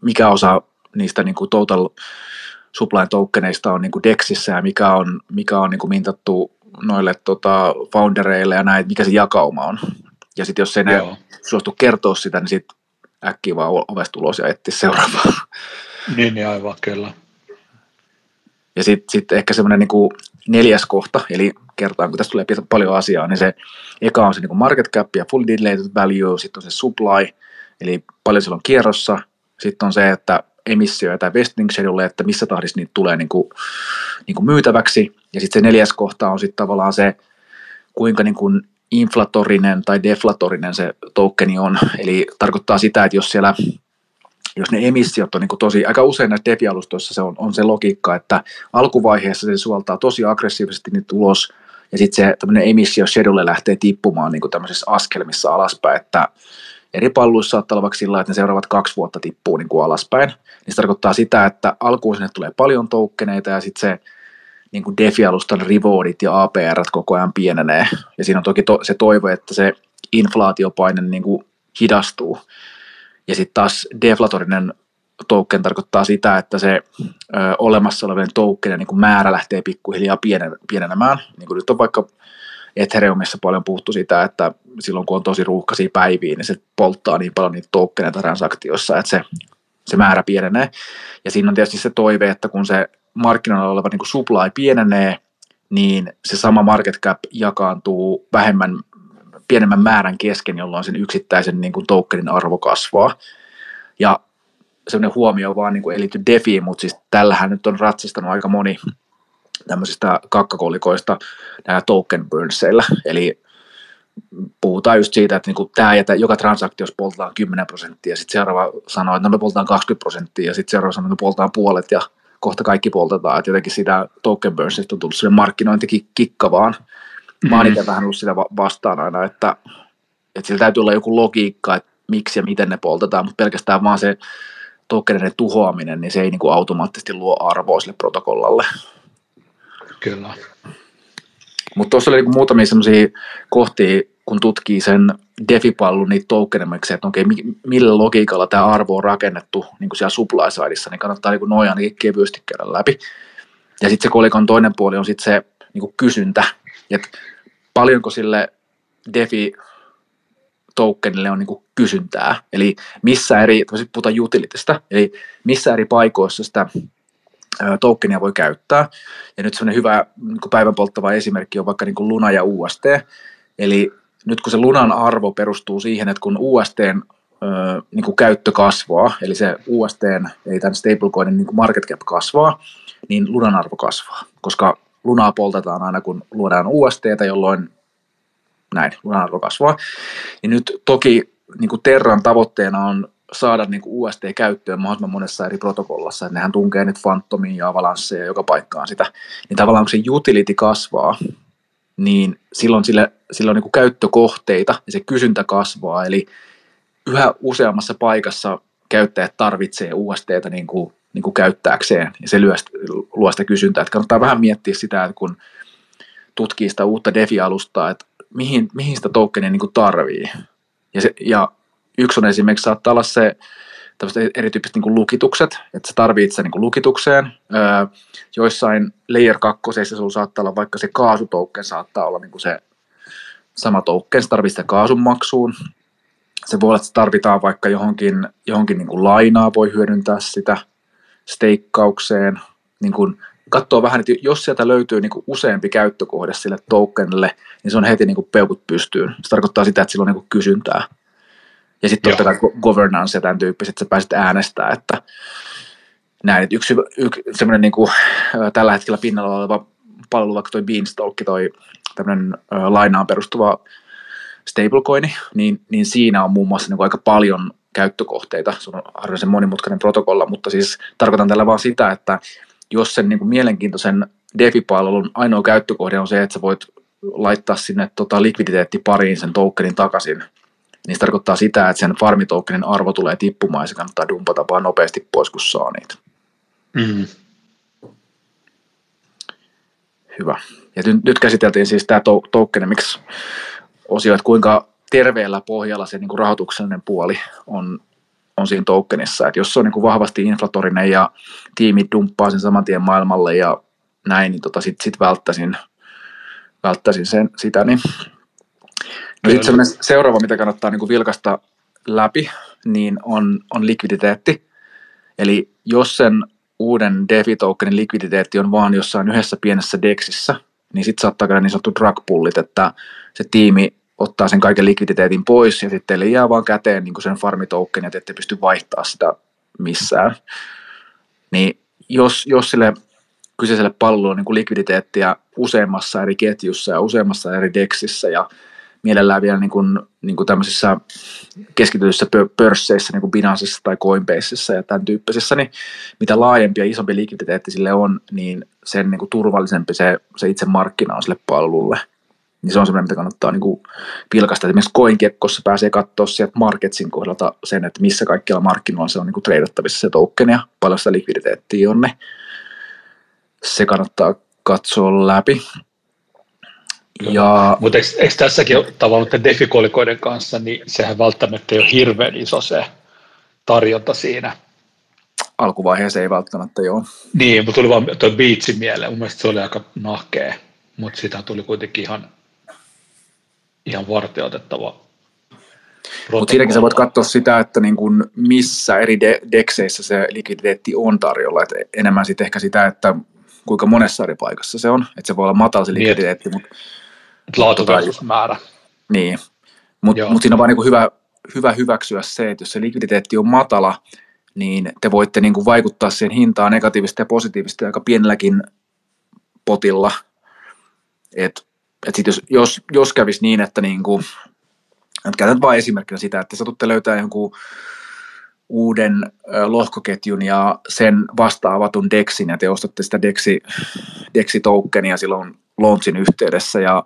mikä osa niistä niin kuin total supply tokeneista on niin kuin Dexissä ja mikä on, mikä on niin kuin mintattu noille tota, foundereille ja näin, mikä se jakauma on. Ja sitten jos ei ne suostu kertoa sitä, niin sitten äkkiä vaan ovesta ulos ja etsiä seuraavaa. Niin, niin aivan, kyllä. Ja sitten sit ehkä semmoinen niin neljäs kohta, eli kertaan, kun tästä tulee paljon asiaa, niin se eka on se niin market cap ja full dilated value, sitten on se supply, eli paljon siellä on kierrossa, sitten on se, että emissio tai vesting schedule, että missä tahdissa niitä tulee niin kuin, niin kuin myytäväksi, ja sitten se neljäs kohta on sitten tavallaan se, kuinka niin kuin inflatorinen tai deflatorinen se tokeni on, eli tarkoittaa sitä, että jos siellä jos ne emissiot on niin tosi, aika usein näissä defi-alustoissa se on, on se logiikka, että alkuvaiheessa se suoltaa tosi aggressiivisesti niitä ulos, ja sitten se tämmöinen emissio schedule lähtee tippumaan niin tämmöisissä askelmissa alaspäin, että eri palluissa saattaa olla vaikka sillä että ne seuraavat kaksi vuotta tippuu niin kuin alaspäin, niin se tarkoittaa sitä, että alkuun sinne tulee paljon toukkeneita ja sitten se niin kuin defi-alustan rewardit ja APR koko ajan pienenee, ja siinä on toki to, se toivo, että se inflaatiopaine niin kuin hidastuu, ja sitten taas deflatorinen token tarkoittaa sitä, että se ö, olemassa olevien tokenien niin määrä lähtee pikkuhiljaa pienen, pienenemään. Niin kuin nyt on vaikka Ethereumissa paljon puhuttu sitä, että silloin kun on tosi ruuhkaisia päiviä, niin se polttaa niin paljon niitä tokeneita transaktiossa, että se, se määrä pienenee. Ja siinä on tietysti se toive, että kun se markkinoilla oleva niin kuin supply pienenee, niin se sama market cap jakaantuu vähemmän pienemmän määrän kesken, jolloin sen yksittäisen niin kuin tokenin arvo kasvaa. Ja sellainen huomio vaan niin kuin ei liity defiin, mutta siis tällähän nyt on ratsastanut aika moni tämmöisistä kakkakolikoista näillä token burnseillä, eli puhutaan just siitä, että niinku tämä ja joka transaktiossa poltetaan 10 prosenttia, sitten seuraava sanoo, että no me poltetaan 20 prosenttia, ja sitten seuraava sanoo, että me poltetaan puolet, ja kohta kaikki poltetaan, että jotenkin sitä token burnsista on tullut sellainen markkinointikikka vaan, Mä oon itse vähän ollut sitä vastaan aina, että, että sillä täytyy olla joku logiikka, että miksi ja miten ne poltetaan, mutta pelkästään vaan se tokeneiden tuhoaminen, niin se ei niin kuin automaattisesti luo arvoa sille protokollalle. Kyllä. Mutta tuossa oli niin muutamia sellaisia kohtia, kun tutkii sen defipallun niitä tokenimiksi, että okei, millä logiikalla tämä arvo on rakennettu niin kuin siellä supply sideissa, niin kannattaa niin noin ainakin kevyesti käydä läpi. Ja sitten se kolikon toinen puoli on sitten se niin kuin kysyntä, että paljonko sille defi tokenille on niin kysyntää, eli missä eri, puhutaan utilitista, eli missä eri paikoissa sitä tokenia voi käyttää. Ja nyt sellainen hyvä niin päivän polttava esimerkki on vaikka niin kuin Luna ja UST. Eli nyt kun se Lunan arvo perustuu siihen, että kun USTn niin kuin käyttö kasvaa, eli se UST, eli tämän stablecoinin niin kuin market cap kasvaa, niin Lunan arvo kasvaa, koska lunaa poltetaan aina, kun luodaan UST, jolloin näin, lunan arvo kasvaa. Ja nyt toki niin kuin Terran tavoitteena on saada niin kuin UST käyttöön mahdollisimman monessa eri protokollassa, että nehän tunkee nyt Phantomiin ja Avalansseja joka paikkaan sitä, niin tavallaan kun se utility kasvaa, niin silloin sille, sillä on niin kuin käyttökohteita ja se kysyntä kasvaa, eli yhä useammassa paikassa käyttäjät tarvitsee USTtä niin kuin niin kuin käyttääkseen, ja se lyö, luo sitä kysyntää. Että kannattaa vähän miettiä sitä, että kun tutkii sitä uutta DeFi-alustaa, että mihin, mihin sitä tokenia niin kuin tarvii. Ja, se, ja yksi on esimerkiksi saattaa olla se, tämmöiset erityyppiset niin lukitukset, että sä tarvitset niin lukitukseen. Öö, joissain layer 2 sulla saattaa olla vaikka se kaasutoukken saattaa olla niin kuin se sama token, se tarvitsee kaasun maksuun. Se voi olla, että tarvitaan vaikka johonkin, johonkin niin kuin lainaa, voi hyödyntää sitä steikkaukseen. Niin kuin katsoo vähän, että jos sieltä löytyy niin kuin useampi käyttökohde sille tokenille, niin se on heti niin kuin peukut pystyyn. Se tarkoittaa sitä, että sillä on niin kuin kysyntää. Ja sitten totta kai governance ja tämän tyyppiset, että sä pääset äänestämään, että näin, että yksi, yksi semmoinen niin kuin, tällä hetkellä pinnalla oleva palvelu, vaikka toi Beanstalk, toi tämmöinen lainaan perustuva stablecoini, niin, niin siinä on muun muassa niin kuin aika paljon käyttökohteita. Se on harvinaisen monimutkainen protokolla, mutta siis tarkoitan tällä vaan sitä, että jos sen niin kuin mielenkiintoisen DeFi-palvelun ainoa käyttökohde on se, että sä voit laittaa sinne tota likviditeettipariin sen tokenin takaisin, niin se tarkoittaa sitä, että sen farmitokenin arvo tulee tippumaan ja se kannattaa dumpata vaan nopeasti pois, kun saa niitä. Mm. Hyvä. Ja nyt, nyt käsiteltiin siis tämä to, tokenomics osio, että kuinka terveellä pohjalla se niin kuin rahoituksellinen puoli on, on siinä tokenissa. Että jos se on niin kuin vahvasti inflatorinen ja tiimit dumppaa sen saman tien maailmalle ja näin, niin tota sitten sit välttäisin, välttäisin sen, sitä. Niin. No sitten seuraava, mitä kannattaa niin kuin vilkasta läpi, niin on, on likviditeetti. Eli jos sen uuden DeFi-tokenin likviditeetti on vaan jossain yhdessä pienessä DEXissä, niin sitten saattaa käydä niin sanottu drug pullit, että se tiimi ottaa sen kaiken likviditeetin pois ja sitten teille jää vaan käteen niin sen farmitoken ja te ette pysty vaihtaa sitä missään. Niin jos, jos sille kyseiselle palvelulle on niin kuin likviditeettiä useammassa eri ketjussa ja useammassa eri deksissä ja mielellään vielä niin kuin, niin kuin tämmöisissä keskityissä pörsseissä, niin kuin Binanceissa tai Coinbaseissa ja tämän tyyppisissä, niin mitä laajempi ja isompi likviditeetti sille on, niin sen niin kuin turvallisempi se, se itse markkina on sille palvelulle. Niin se on semmoinen, mitä kannattaa niin kuin pilkasta. Esimerkiksi CoinGeckossa pääsee katsoa sieltä Marketsin kohdalta sen, että missä kaikkialla markkinoilla se on niin kuin treidattavissa se token ja paljon sitä likviditeettiä on ne. Se kannattaa katsoa läpi. Ja... Mutta eikö, eikö tässäkin tavallaan defikolikoiden kanssa, niin sehän välttämättä ei ole hirveän iso se tarjonta siinä. Alkuvaiheessa ei välttämättä joo. Niin, mutta tuli vaan tuo Beatsin mieleen. Mun mielestä se oli aika nahkea, mutta sitä tuli kuitenkin ihan, ihan varteutettava mutta siinäkin sä voit katsoa sitä, että niin kun missä eri de- dekseissä se likviditeetti on tarjolla. Et enemmän sitten ehkä sitä, että kuinka monessa eri paikassa se on. Että se voi olla matala se niin, likviditeetti, mutta Laatu versus määrä. Niin, mutta mut siinä on vaan niin hyvä, hyvä hyväksyä se, että jos se likviditeetti on matala, niin te voitte niin kuin vaikuttaa siihen hintaan negatiivisesti ja positiivisesti aika pienelläkin potilla. Et, et sit jos, jos, jos kävisi niin, että niin kuin, että käytän vain esimerkkinä sitä, että satutte löytää jonkun uuden lohkoketjun ja sen vastaavatun Dexin ja te ostatte sitä Dexi, Dexi-tokenia silloin launchin yhteydessä ja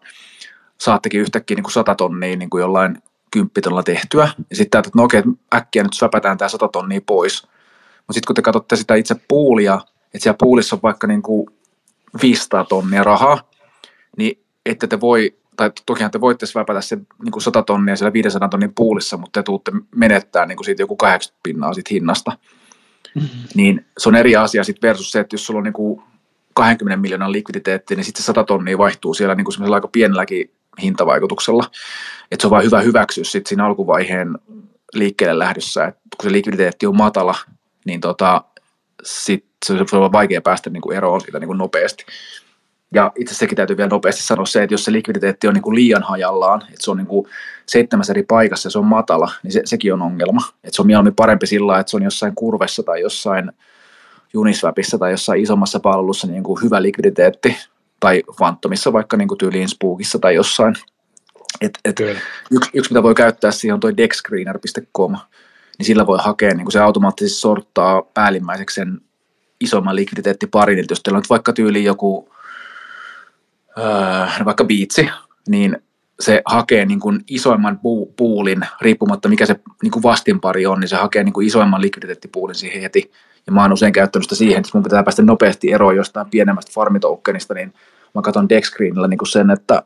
saattekin yhtäkkiä niin kuin 100 tonnia niin kuin jollain kymppitonnilla tehtyä. Ja sitten että no okei, äkkiä nyt säpätään tämä 100 tonnia pois. Mutta sitten kun te katsotte sitä itse puulia, että siellä puulissa on vaikka niin kuin 500 tonnia rahaa, niin ette te voi, tai tokihan te voitte väpätä se niin kuin 100 tonnia siellä 500 tonnin puulissa, mutta te tuutte menettää niin kuin siitä joku 80 pinnaa siitä hinnasta. Mm-hmm. Niin se on eri asia sitten versus se, että jos sulla on niin kuin 20 miljoonan likviditeetti, niin sitten se 100 tonnia vaihtuu siellä niin kuin aika pienelläkin hintavaikutuksella. Että se on vain hyvä hyväksyä sitten siinä alkuvaiheen liikkeelle lähdössä, että kun se likviditeetti on matala, niin tota, sit se on vaikea päästä niin kuin eroon siitä niin kuin nopeasti. Ja itse sekin täytyy vielä nopeasti sanoa se, että jos se likviditeetti on niin kuin liian hajallaan, että se on niin kuin seitsemässä eri paikassa ja se on matala, niin se, sekin on ongelma. Että se on mieluummin parempi sillä, että se on jossain kurvessa tai jossain Uniswapissa tai jossain isommassa palvelussa niin kuin hyvä likviditeetti, tai Phantomissa vaikka niin kuin tyyliin Spookissa tai jossain. Et, et yksi, yksi, mitä voi käyttää siihen on toi dexscreener.com, niin sillä voi hakea, niin kuin se automaattisesti sorttaa päällimmäiseksi sen isomman likviditeettiparin, että jos teillä on nyt vaikka tyyli joku, öö, vaikka biitsi, niin se hakee niin kuin isoimman puulin, riippumatta mikä se niin kuin vastinpari on, niin se hakee niin kuin isoimman likviditeettipuulin siihen heti. Ja mä oon usein käyttänyt sitä siihen, että mun pitää päästä nopeasti eroon jostain pienemmästä farmitokenista, niin mä katson Dexscreenillä niin kuin sen, että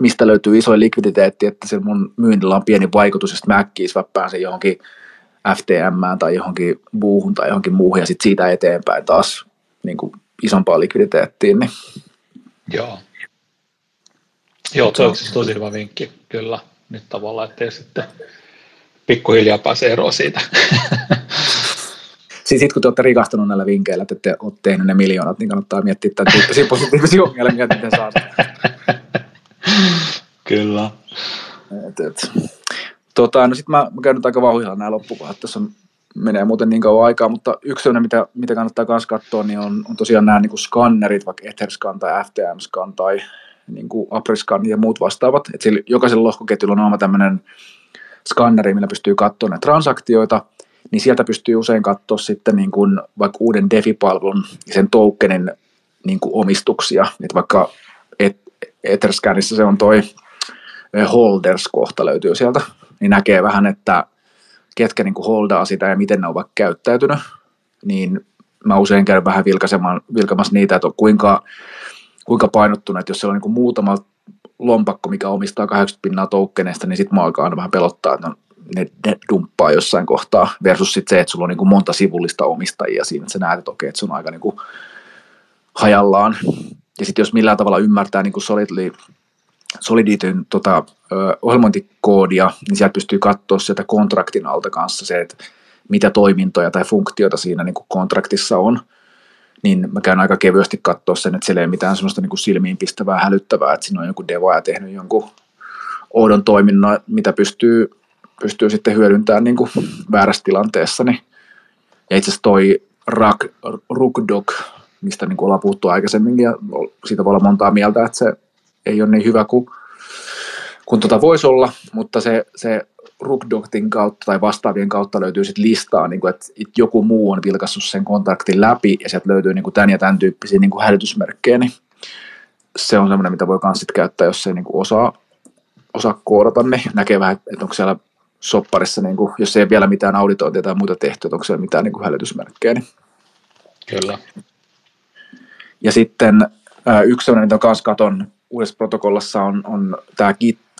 mistä löytyy iso likviditeetti, että se mun myynnillä on pieni vaikutus, ja sitten mä äkkiä sen johonkin FTM tai johonkin muuhun tai johonkin muuhun, ja sitten siitä eteenpäin taas niin kuin isompaa likviditeettiin. Niin. Joo. Joo, se on tosi hyvä vinkki, kyllä. Nyt tavallaan, ettei sitten pikkuhiljaa pääse eroon siitä. <laughs> Siis sitten kun te olette rikastunut näillä vinkkeillä, että te olette tehneet ne miljoonat, niin kannattaa miettiä tämän tyyppisiä <laughs> positiivisia ongelmia, että miten saa Kyllä. Et, et. Tota, no sitten mä, mä käyn nyt aika vauhdilla nämä loppukohdat. Tässä on, menee muuten niin kauan aikaa, mutta yksi sellainen, mitä, mitä kannattaa myös katsoa, niin on, on tosiaan nämä niin kuin skannerit, vaikka Etherscan tai FTM-scan tai niin kuin Apriscan ja muut vastaavat. Et sillä, jokaisella lohkoketjulla on oma tämmöinen skanneri, millä pystyy katsoa näitä transaktioita, niin sieltä pystyy usein katsoa sitten niin kuin vaikka uuden DeFi-palvelun ja sen tokenin niin kuin omistuksia. Et vaikka Etherscanissa se on toi holders-kohta löytyy sieltä, niin näkee vähän, että ketkä niin kuin holdaa sitä ja miten ne ovat käyttäytynyt, niin mä usein käyn vähän vilkamassa niitä, että kuinka, kuinka painottunut, että jos siellä on niin muutama lompakko, mikä omistaa 80 pinnaa toukkeneista, niin sitten mä alkaa aina vähän pelottaa, että ne, ne dumppaa jossain kohtaa, versus sit se, että sulla on niin monta sivullista omistajia siinä, että sä näet, että okei, että se on aika niin kuin hajallaan. Ja sitten jos millään tavalla ymmärtää niin kuin Solidly, Solidityn tota, ohjelmointikoodia, niin sieltä pystyy katsoa sieltä kontraktin alta kanssa se, että mitä toimintoja tai funktioita siinä niin kuin kontraktissa on. Niin mä käyn aika kevyesti katsoa sen, että siellä ei mitään sellaista niin kuin silmiinpistävää, hälyttävää, että siinä on joku devaaja tehnyt jonkun oudon toiminnon, mitä pystyy, pystyy sitten hyödyntämään niin kuin väärässä tilanteessa. Niin. Ja itse asiassa toi Rugdog mistä niin kuin ollaan puhuttu aikaisemminkin, ja siitä voi olla montaa mieltä, että se ei ole niin hyvä kuin, kuin tuota voisi olla, mutta se, se Rugdoctin kautta tai vastaavien kautta löytyy sitten listaa, niin kuin, että joku muu on vilkassut sen kontaktin läpi, ja sieltä löytyy niin kuin tämän ja tämän tyyppisiä niin kuin hälytysmerkkejä, niin se on semmoinen, mitä voi myös käyttää, jos ei niin kuin osaa, osaa koodata, niin näkee vähän, että onko siellä sopparissa, niin kuin, jos ei vielä mitään auditointia tai muuta tehty, että onko siellä mitään niin kuin hälytysmerkkejä. Niin Kyllä. Ja sitten yksi sellainen, mitä kanssa katon uudessa protokollassa on, on tämä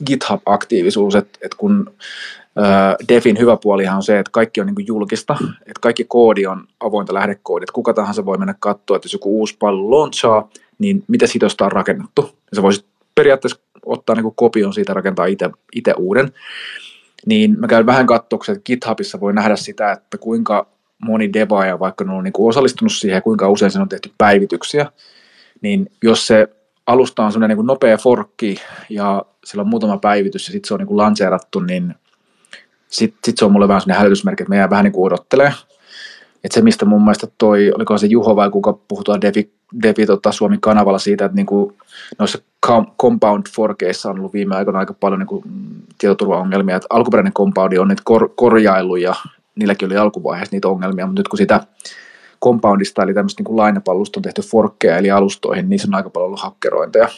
GitHub-aktiivisuus, että, että kun Defin hyvä puolihan on se, että kaikki on niin julkista, että kaikki koodi on avointa lähdekoodia, että kuka tahansa voi mennä katsoa, että jos joku uusi palvelu launchaa, niin mitä siitä on rakennettu. Ja sä voisit periaatteessa ottaa niin kopion siitä rakentaa itse uuden. Niin mä käyn vähän katsoksi, että GitHubissa voi nähdä sitä, että kuinka moni devaaja, vaikka ne on niin kuin osallistunut siihen ja kuinka usein sen on tehty päivityksiä, niin jos se alusta on sellainen niin nopea forkki ja sillä on muutama päivitys ja sitten se on niin lanseerattu, niin sitten sit se on mulle vähän sellainen hälytysmerkki, että me jää vähän niin kuin odottelee. Et se, mistä mun mielestä toi, oliko se Juho vai kuka puhutaan Devi, Devi tota, Suomi-kanavalla siitä, että niinku, noissa compound forkeissa on ollut viime aikoina aika paljon niinku, tietoturvaongelmia. Et alkuperäinen compoundi on nyt kor, korjailu ja niilläkin oli alkuvaiheessa niitä ongelmia, mutta nyt kun sitä compoundista, eli tämmöistä niin lainapallusta on tehty forkkeja, eli alustoihin, niin se on aika paljon ollut hakkerointeja.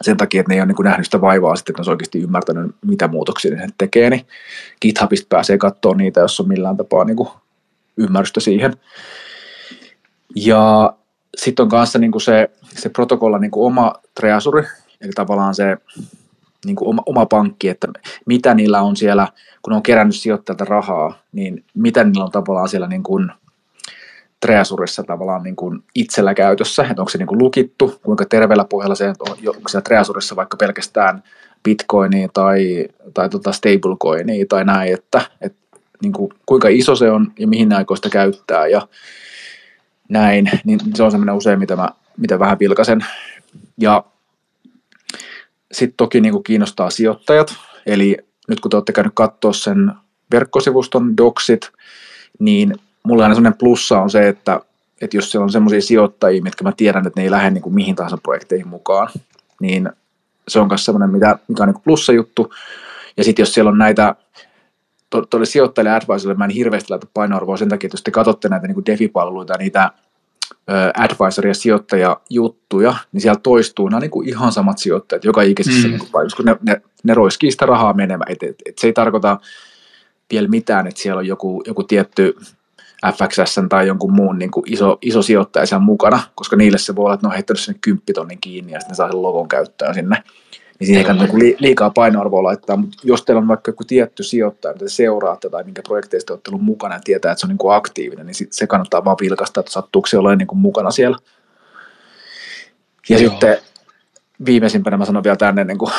Sen takia, että ne ei ole niin nähnyt sitä vaivaa sitten, että ne on oikeasti ymmärtänyt, mitä muutoksia ne tekee, niin GitHubista pääsee katsoa niitä, jos on millään tapaa niin kuin ymmärrystä siihen. Ja sitten on kanssa niin kuin se, se protokolla niin kuin oma treasuri, eli tavallaan se niin kuin oma, oma pankki, että mitä niillä on siellä, kun on kerännyt sijoittajalta rahaa, niin mitä niillä on tavallaan siellä niin kuin Treasurissa tavallaan niin kuin itsellä käytössä, että onko se niin kuin lukittu, kuinka terveellä pohjalla se on, onko siellä Treasurissa vaikka pelkästään bitcoinia tai, tai tota stablecoinia tai näin, että, että niin kuin, kuinka iso se on ja mihin sitä käyttää ja näin, niin se on semmoinen usein, mitä mä mitä vähän vilkasen. Ja sitten toki niin kuin kiinnostaa sijoittajat, eli nyt kun te olette käynyt katsoa sen verkkosivuston doksit, niin mulla aina sellainen plussa on se, että, että jos siellä on semmoisia sijoittajia, mitkä mä tiedän, että ne ei lähde niin kuin mihin tahansa projekteihin mukaan, niin se on myös semmoinen, mikä, mikä on niin plussa juttu. Ja sitten jos siellä on näitä, tuolle sijoittajille advisorille mä en hirveästi laita painoarvoa sen takia, että jos te katsotte näitä niin DeFi-palveluita, niitä advisor- ja sijoittajajuttuja, niin siellä toistuu nämä niin kuin ihan samat sijoittajat joka ikisessä mm. niin paikassa, kun ne, ne, ne roiskii sitä rahaa menemään. Et, et, et se ei tarkoita vielä mitään, että siellä on joku, joku tietty FXS tai jonkun muun niin kuin iso, iso sijoittaja siellä mukana, koska niille se voi olla, että ne on heittänyt sinne kymppitonnin kiinni ja sitten ne saa sen logon käyttöön sinne. Niin siihen ei kannata liikaa painoarvoa laittaa, mutta jos teillä on vaikka joku tietty sijoittaja, mitä te seuraatte tai minkä projekteista olette ollut mukana ja tietää, että se on niin kuin aktiivinen, niin se kannattaa vaan vilkasta, että sattuuko se olemaan niin kuin mukana siellä. Ja Joo. sitten viimeisimpänä mä sanon vielä tänne, niin kuin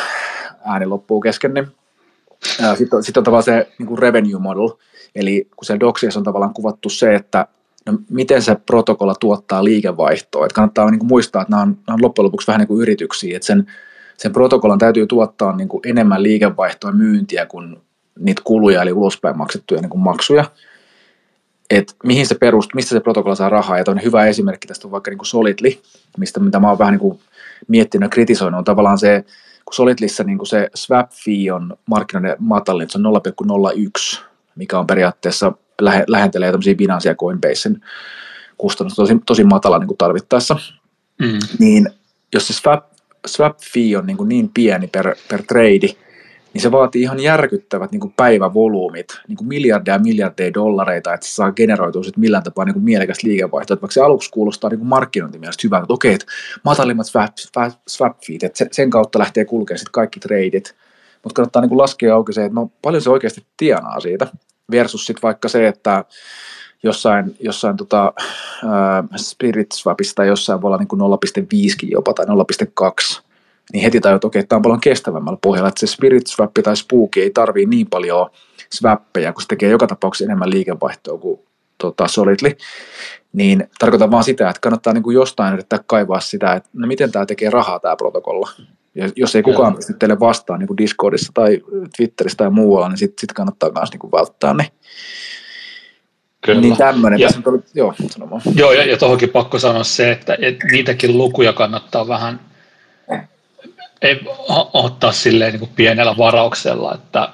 ääni loppuu kesken, niin sitten on, sit on tavallaan se niin kuin revenue model, eli kun siellä doksiassa on tavallaan kuvattu se, että no, miten se protokolla tuottaa liikevaihtoa. Että kannattaa niin kuin muistaa, että nämä on, nämä on loppujen lopuksi vähän niin kuin yrityksiä, että sen, sen protokollan täytyy tuottaa niin kuin enemmän liikevaihtoa ja myyntiä kuin niitä kuluja, eli ulospäin maksettuja niin kuin maksuja. Et mihin se perustuu, mistä se protokolla saa rahaa. Ja toinen hyvä esimerkki tästä on vaikka niin kuin Solidly, mistä mitä mä oon vähän niin kuin miettinyt ja kritisoinut, on tavallaan se, kun Solidlissä niin kuin se swap fee on markkinoiden matalin, se on 0,01, mikä on periaatteessa lähe, lähentelee tämmöisiä Binance ja Coinbasen kustannus tosi, tosi matala niin kuin tarvittaessa. Mm. Niin jos se swap, swap fee on niin, kuin niin pieni per, per trade, niin se vaatii ihan järkyttävät niin kuin päivävolyymit, niin kuin miljardeja ja miljardeja dollareita, että se saa generoitua sitten millään tapaa niin kuin mielekästä liikevaihtoa. Että vaikka se aluksi kuulostaa niin markkinointimielestä hyvältä, että okei, että matalimmat swap, swap, swap feet, että sen kautta lähtee kulkemaan sitten kaikki treidit, mutta kannattaa niin kuin laskea auki se, että no paljon se oikeasti tienaa siitä, versus sitten vaikka se, että jossain, jossain tota, äh, Spirit Swapista jossain voi olla niin kuin 0,5 jopa tai 0,2, niin heti tajut, että okei, tämä on paljon kestävämmällä pohjalla, että se Spirit Swap tai Spooky ei tarvii niin paljon swappeja, kun se tekee joka tapauksessa enemmän liikevaihtoa kuin tota, Solidly, niin tarkoitan vaan sitä, että kannattaa niin kuin jostain yrittää kaivaa sitä, että no miten tämä tekee rahaa tämä protokolla. Ja jos ei kukaan pysty teille vastaan niin kuin Discordissa tai Twitterissä tai muualla, niin sitten sit kannattaa myös niin kuin välttää ne. Kyllä. Niin tämmöinen. Ja, oli, joo, joo, ja, ja tuohonkin pakko sanoa se, että, että niitäkin lukuja kannattaa vähän ei ottaa silleen niin kuin pienellä varauksella, että,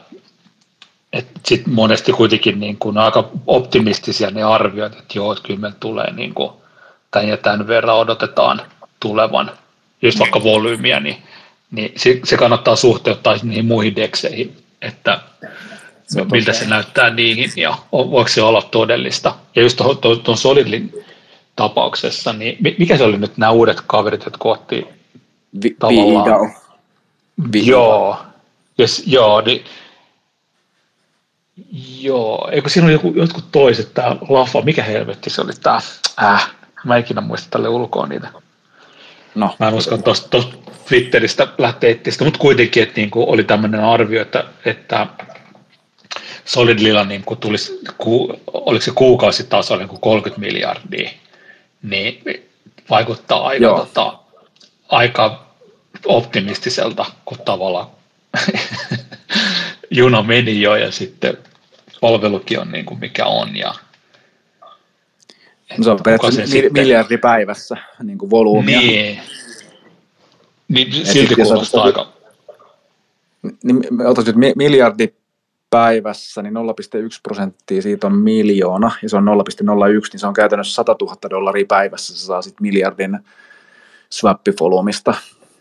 että sit monesti kuitenkin niin kuin aika optimistisia ne arviot, että joo, että kyllä meillä tulee niin kuin tämän ja tämän verran odotetaan tulevan, just vaikka volyymiä, niin, niin se, se kannattaa suhteuttaa niihin muihin dekseihin, että se miltä se näyttää niihin ja voiko se olla todellista. Ja just tuon, Solidlin tapauksessa, niin mikä se oli nyt nämä uudet kaverit, jotka otti Vi, tavallaan. Joo, yes, joo, niin, joo, eikö siinä oli joku, jotkut toiset, tämä Laffa, mikä helvetti se oli tämä, äh, mä en ikinä muista tälle ulkoa niitä. No. Mä en usko tuosta Twitteristä lähteä mutta kuitenkin, että niin kuin oli tämmöinen arvio, että, että Solidlilla niin kuin tulisi, ku, oliko se kuukausitaso niin kuin 30 miljardia, niin vaikuttaa aika, tota, aika optimistiselta, kun tavallaan <laughs> juna meni jo ja sitten palvelukin on niin kuin mikä on. Ja, no se on periaatteessa sitten... miljardi päivässä niin kuin volyymia. Niin, niin silti kuulostaa aika... Niin, otat nyt miljardi päivässä, niin 0,1 prosenttia siitä on miljoona, ja se on 0,01, niin se on käytännössä 100 000 dollaria päivässä, se saa sitten miljardin swappivolumista,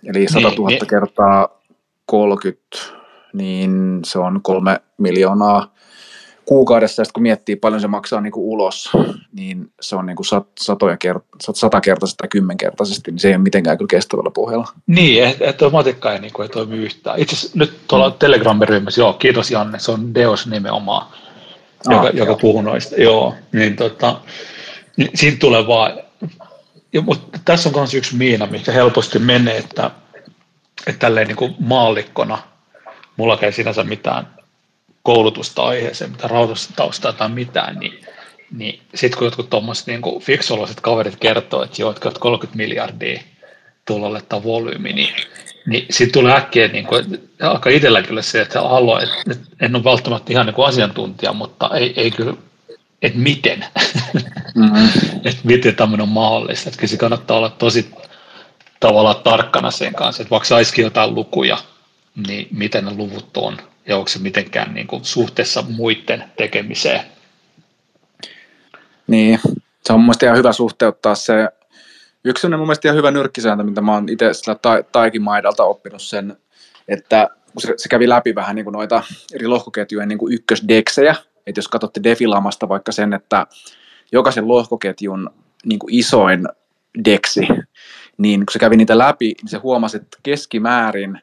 Eli 100 000 niin, kertaa 30, niin se on kolme miljoonaa kuukaudessa, ja kun miettii paljon se maksaa niin kuin ulos, niin se on niin kuin sat, satoja kert- satakertaisesti tai kymmenkertaisesti, niin se ei ole mitenkään kyllä kestävällä pohjalla. Niin, että et matikka ei, niin kuin, ei toimi yhtään. Itse asiassa nyt tuolla mm. Telegram-ryhmässä, joo, kiitos Janne, se on Deos nimenomaan, ah, joka, joka puhuu noista, joo, niin tota, niin siitä tulee vaan ja, mutta tässä on myös yksi miina, mikä helposti menee, että, että tälleen niin kuin maallikkona, mulla ei sinänsä mitään koulutusta aiheeseen, mitä rautastaustaa tai mitään, niin, niin sitten kun jotkut tuommoiset niin fiksuoloiset kaverit kertoo, että joo, että 30 miljardia tulolle tai volyymi, niin, niin sitten tulee äkkiä niin kuin, aika itsellä kyllä se, että haluan, että en ole välttämättä ihan niin kuin asiantuntija, mutta ei, ei kyllä että miten, mm-hmm. <laughs> että miten tämmöinen on mahdollista. Että se kannattaa olla tosi tavallaan tarkkana sen kanssa, että vaikka saisikin jotain lukuja, niin miten ne luvut on ja onko se mitenkään niin kuin suhteessa muiden tekemiseen. Niin, Se on mun ihan hyvä suhteuttaa se, yksi on mun mielestä ihan hyvä nyrkkisääntö, mitä mä oon itse sillä ta, Taikin maidalta oppinut sen, että se, kävi läpi vähän niin kuin noita eri lohkoketjujen niin kuin ykkösdeksejä, että jos katsotte Defilamasta vaikka sen, että jokaisen lohkoketjun niin kuin isoin deksi, niin kun se kävi niitä läpi, niin se huomasi, että keskimäärin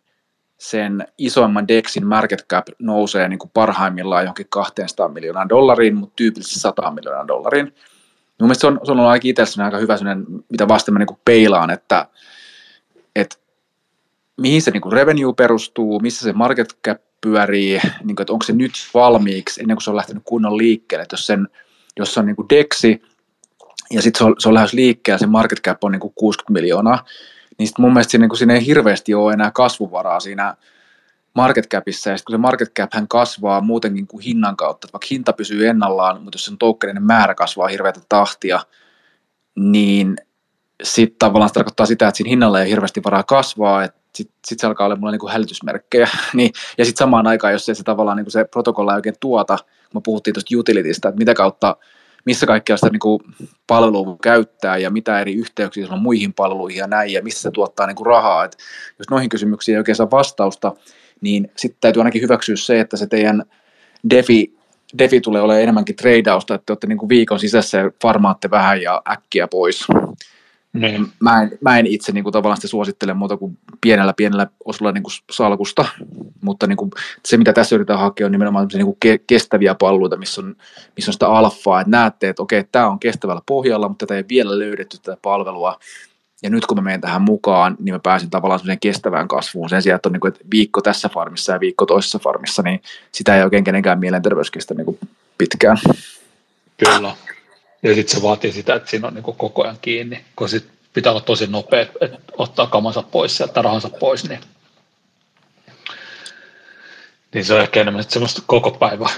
sen isoimman dexin market cap nousee niin kuin parhaimmillaan johonkin 200 miljoonaa dollariin, mutta tyypillisesti 100 miljoonaa dollariin. Mun mielestä se on, se on ollut itse aika hyvä mitä vasten mä niin kuin peilaan, että, että mihin se niin kuin revenue perustuu, missä se market cap pyörii, niin kuin, että onko se nyt valmiiksi ennen kuin se on lähtenyt kunnon liikkeelle, että jos, sen, jos se on niin kuin dexi ja sitten se on, se on lähes liikkeelle, se market cap on niin kuin 60 miljoonaa, niin sitten mun mielestä siinä, niin siinä ei hirveästi ole enää kasvuvaraa siinä market capissa, ja kun se market cap hän kasvaa muutenkin kuin hinnan kautta, että vaikka hinta pysyy ennallaan, mutta jos sen tokeninen määrä kasvaa hirveätä tahtia, niin sitten tavallaan se tarkoittaa sitä, että siinä hinnalla ei hirveästi varaa kasvaa, että sitten sit se alkaa olla mulle niin hälytysmerkkejä. <laughs> niin, ja sitten samaan aikaan, jos ei se tavallaan niin se protokolla ei oikein tuota, kun me puhuttiin tuosta utilitista, että mitä kautta missä kaikkea sitä niin kuin palvelua käyttää ja mitä eri yhteyksiä on muihin palveluihin ja näin ja missä se tuottaa niin kuin rahaa. Et jos noihin kysymyksiin ei oikein saa vastausta, niin sitten täytyy ainakin hyväksyä se, että se teidän defi, defi tulee olemaan enemmänkin treidausta, että te olette niin kuin viikon sisässä ja farmaatte vähän ja äkkiä pois. Niin. Mä, en, mä en itse niin kuin, tavallaan sitä suosittele muuta kuin pienellä pienellä osalla niin kuin salkusta, mutta niin kuin, se mitä tässä yritetään hakea on nimenomaan niin kuin ke, kestäviä palveluita, missä on, missä on sitä alfaa, että näette, että okei, tämä on kestävällä pohjalla, mutta tätä ei vielä löydetty tätä palvelua, ja nyt kun mä menen tähän mukaan, niin mä pääsin tavallaan semmoiseen kestävään kasvuun sen sijaan, että on niin kuin, että viikko tässä farmissa ja viikko toisessa farmissa, niin sitä ei oikein kenenkään mielenterveys kestä niin kuin pitkään. Kyllä. Ja sitten se vaatii sitä, että siinä on niin koko ajan kiinni, kun sit pitää olla tosi nopea, että ottaa kamansa pois sieltä rahansa pois, niin, niin se on ehkä enemmän semmoista koko päivä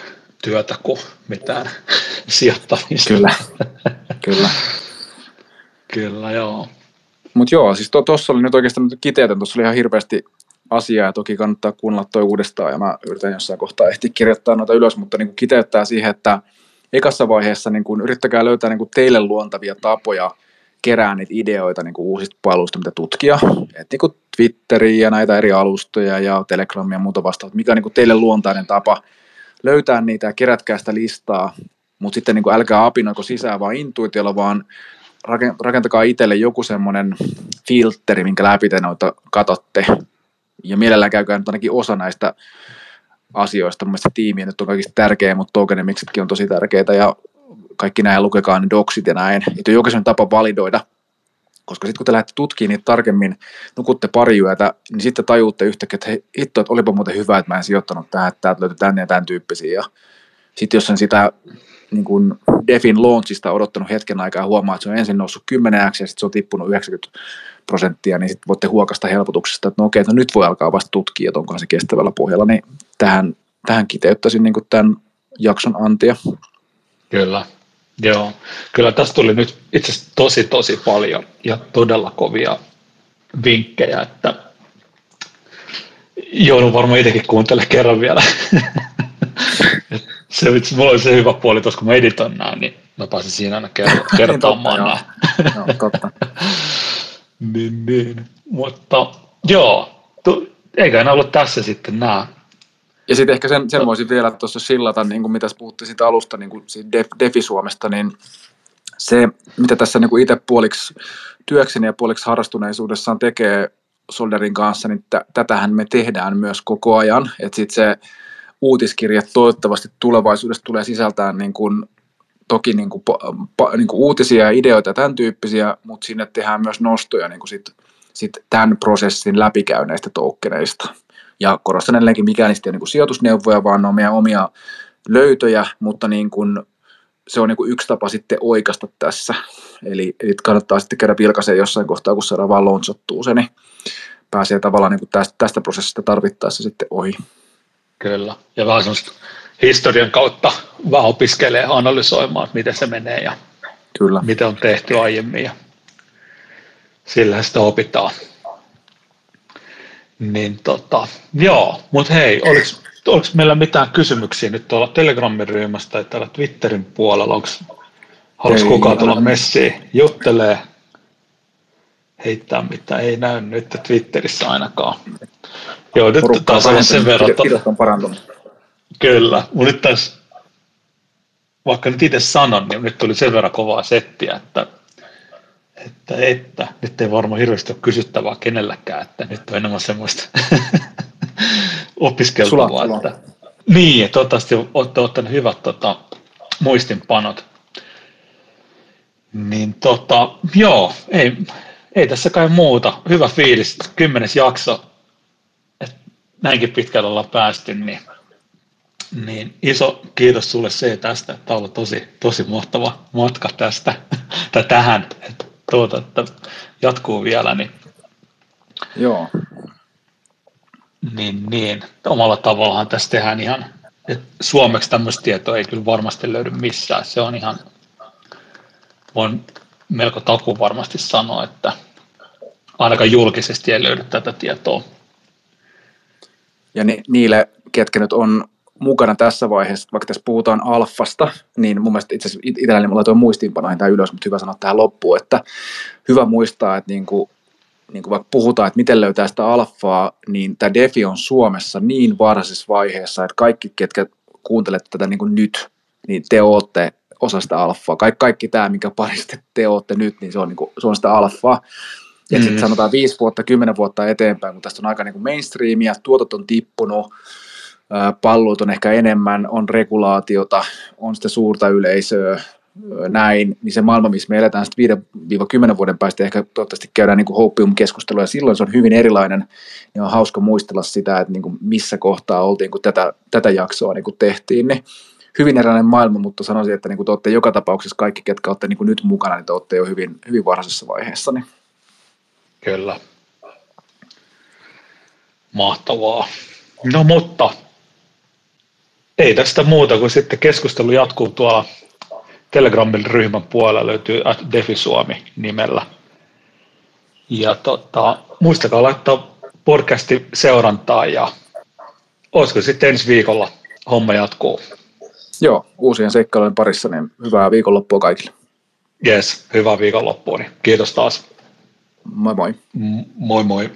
työtä kuin mitään <laughs> sijoittamista. Kyllä, <laughs> kyllä. kyllä, joo. Mutta joo, siis tuossa to, oli nyt oikeastaan kiteytän, tuossa oli ihan hirveästi asiaa ja toki kannattaa kuunnella toi uudestaan ja mä yritän jossain kohtaa ehtiä kirjoittaa noita ylös, mutta niin kiteyttää siihen, että ekassa vaiheessa niin kun yrittäkää löytää niin kun teille luontavia tapoja kerää niitä ideoita niin kuin uusista palveluista, mitä tutkia. Et niin kuin Twitteriä ja näitä eri alustoja ja Telegramia ja muuta vastaavaa, mikä on niin kuin teille luontainen tapa löytää niitä ja kerätkää sitä listaa, mutta sitten niin kuin älkää apinoiko sisään vaan intuitiolla, vaan rakentakaa itselle joku semmoinen filteri, minkä läpi te noita katotte. Ja mielellään käykää nyt ainakin osa näistä asioista. Mielestäni tiimi nyt on kaikista tärkeä, mutta tokenemiksetkin on tosi tärkeitä ja kaikki nämä lukekaa ne doksit ja näin. Että on jokaisen tapa validoida, koska sitten kun te lähdette tutkimaan niitä tarkemmin, nukutte pari yötä, niin sitten tajuutte yhtäkkiä, että hei, hitto, että olipa muuten hyvä, että mä en sijoittanut tähän, että täältä löytyy tänne ja tämän tyyppisiä. Ja sitten jos sen sitä niin kuin Defin launchista odottanut hetken aikaa ja huomaa, että se on ensin noussut 10 ja sitten se on tippunut 90 prosenttia, niin sitten voitte huokasta helpotuksesta, että no okei, no nyt voi alkaa vasta tutkia, että onko se kestävällä pohjalla, niin tähän, tähän kiteyttäisin niin kuin tämän jakson antia. Kyllä, joo. Kyllä tästä tuli nyt itse asiassa tosi tosi paljon ja todella kovia vinkkejä, että joudun varmaan itsekin kuuntelemaan kerran vielä. <laughs> se, mulla oli se hyvä puoli tuossa, kun mä editoin näin, niin mä pääsin siinä aina <laughs> kertaamaan niin joo, totta. <laughs> niin, niin. Mutta joo, tu, eikä enää ollut tässä sitten nämä ja sitten ehkä sen, sen voisin vielä tuossa sillata, niin kuin mitä puhuttiin siitä alusta, niin kuin siitä Def, Defi-Suomesta, niin se, mitä tässä niin kuin itse puoliksi työkseni ja puoliksi harrastuneisuudessaan tekee Solderin kanssa, niin t- tätähän me tehdään myös koko ajan. Että sitten se uutiskirja toivottavasti tulevaisuudessa tulee sisältää niin kuin, toki niin kuin, pa, niin kuin uutisia ja ideoita ja tämän tyyppisiä, mutta sinne tehdään myös nostoja niin kuin sit, sit tämän prosessin läpikäyneistä toukkeneista. Ja korostan edelleenkin, mikään niistä ei ole niin kuin sijoitusneuvoja, vaan ne on meidän omia löytöjä, mutta niin kuin se on niin kuin yksi tapa sitten oikasta tässä. Eli, eli kannattaa sitten käydä vilkaiseen jossain kohtaa, kun saadaan vaan launchattua se, niin pääsee tavallaan niin kuin tästä, tästä prosessista tarvittaessa sitten ohi. Kyllä, ja vähän semmoista historian kautta vähän opiskelee analysoimaan, että miten se menee ja Kyllä. miten on tehty aiemmin ja sillä sitä opitaan. Niin tota, joo, mutta hei, oliko, oliko meillä mitään kysymyksiä nyt tuolla Telegramin ryhmästä tai täällä Twitterin puolella? Onko Haluaisi kukaan tulla messiin, juttelee, heittää mitä ei näy nyt Twitterissä ainakaan. Joo, nyt taas on sen verran. on parantunut. Kyllä, mutta nyt taas, vaikka nyt itse sanon, niin nyt tuli sen verran kovaa settiä, että, että, että nyt ei varmaan hirveästi ole kysyttävää kenelläkään, että nyt on enemmän semmoista <laughs> opiskeltavaa. Että, niin, toivottavasti olette ottaneet hyvät tota, muistinpanot. Niin tota, joo, ei, ei tässä kai muuta. Hyvä fiilis, kymmenes jakso, että näinkin pitkällä ollaan päästy, niin, niin iso kiitos sulle se tästä, että on ollut tosi, tosi mahtava matka tästä tai tähän, että, tuota, että jatkuu vielä, niin Joo. Niin, niin. Omalla tavallaan tässä tehdään ihan, että suomeksi tämmöistä tietoa ei kyllä varmasti löydy missään. Se on ihan, voin melko taku varmasti sanoa, että ainakaan julkisesti ei löydy tätä tietoa. Ja ni, niille, ketkä nyt on mukana tässä vaiheessa, vaikka tässä puhutaan alfasta, niin mun mielestä itse asiassa itselläni mulla tuo muistiinpanoihin tämä ylös, mutta hyvä sanoa tähän loppuun, että hyvä muistaa, että niin kuin, niin kuin vaikka puhutaan, että miten löytää sitä alfaa, niin tämä defi on Suomessa niin varhaisessa vaiheessa, että kaikki, ketkä kuuntelette tätä niin kuin nyt, niin te olette osa sitä alfaa. Kaikki, kaikki tämä, mikä parista te olette nyt, niin se on, niin kuin, se on sitä alfaa. Ja mm. sitten sanotaan viisi vuotta, kymmenen vuotta eteenpäin, kun tästä on aika niin kuin mainstreamia, tuotot on tippunut, pallut on ehkä enemmän, on regulaatiota, on sitä suurta yleisöä, näin, niin se maailma, missä me eletään sitten 5-10 vuoden päästä, ehkä toivottavasti käydään niin Hopium-keskustelua, ja silloin se on hyvin erilainen, ja on hauska muistella sitä, että niin kuin missä kohtaa oltiin, kun tätä, tätä jaksoa niin kuin tehtiin, niin hyvin erilainen maailma, mutta sanoisin, että niin kuin te olette joka tapauksessa kaikki, ketkä olette niin kuin nyt mukana, niin te olette jo hyvin, hyvin varhaisessa vaiheessa. Niin. Kyllä. Mahtavaa. No mutta ei tästä muuta kuin sitten keskustelu jatkuu tuolla Telegramin ryhmän puolella löytyy Defi Suomi nimellä. Ja tota, muistakaa laittaa podcasti seurantaa ja olisiko sitten ensi viikolla homma jatkuu. Joo, uusien seikkailujen parissa, niin hyvää viikonloppua kaikille. Yes, hyvää viikonloppua. Niin kiitos taas. Moi moi. moi moi.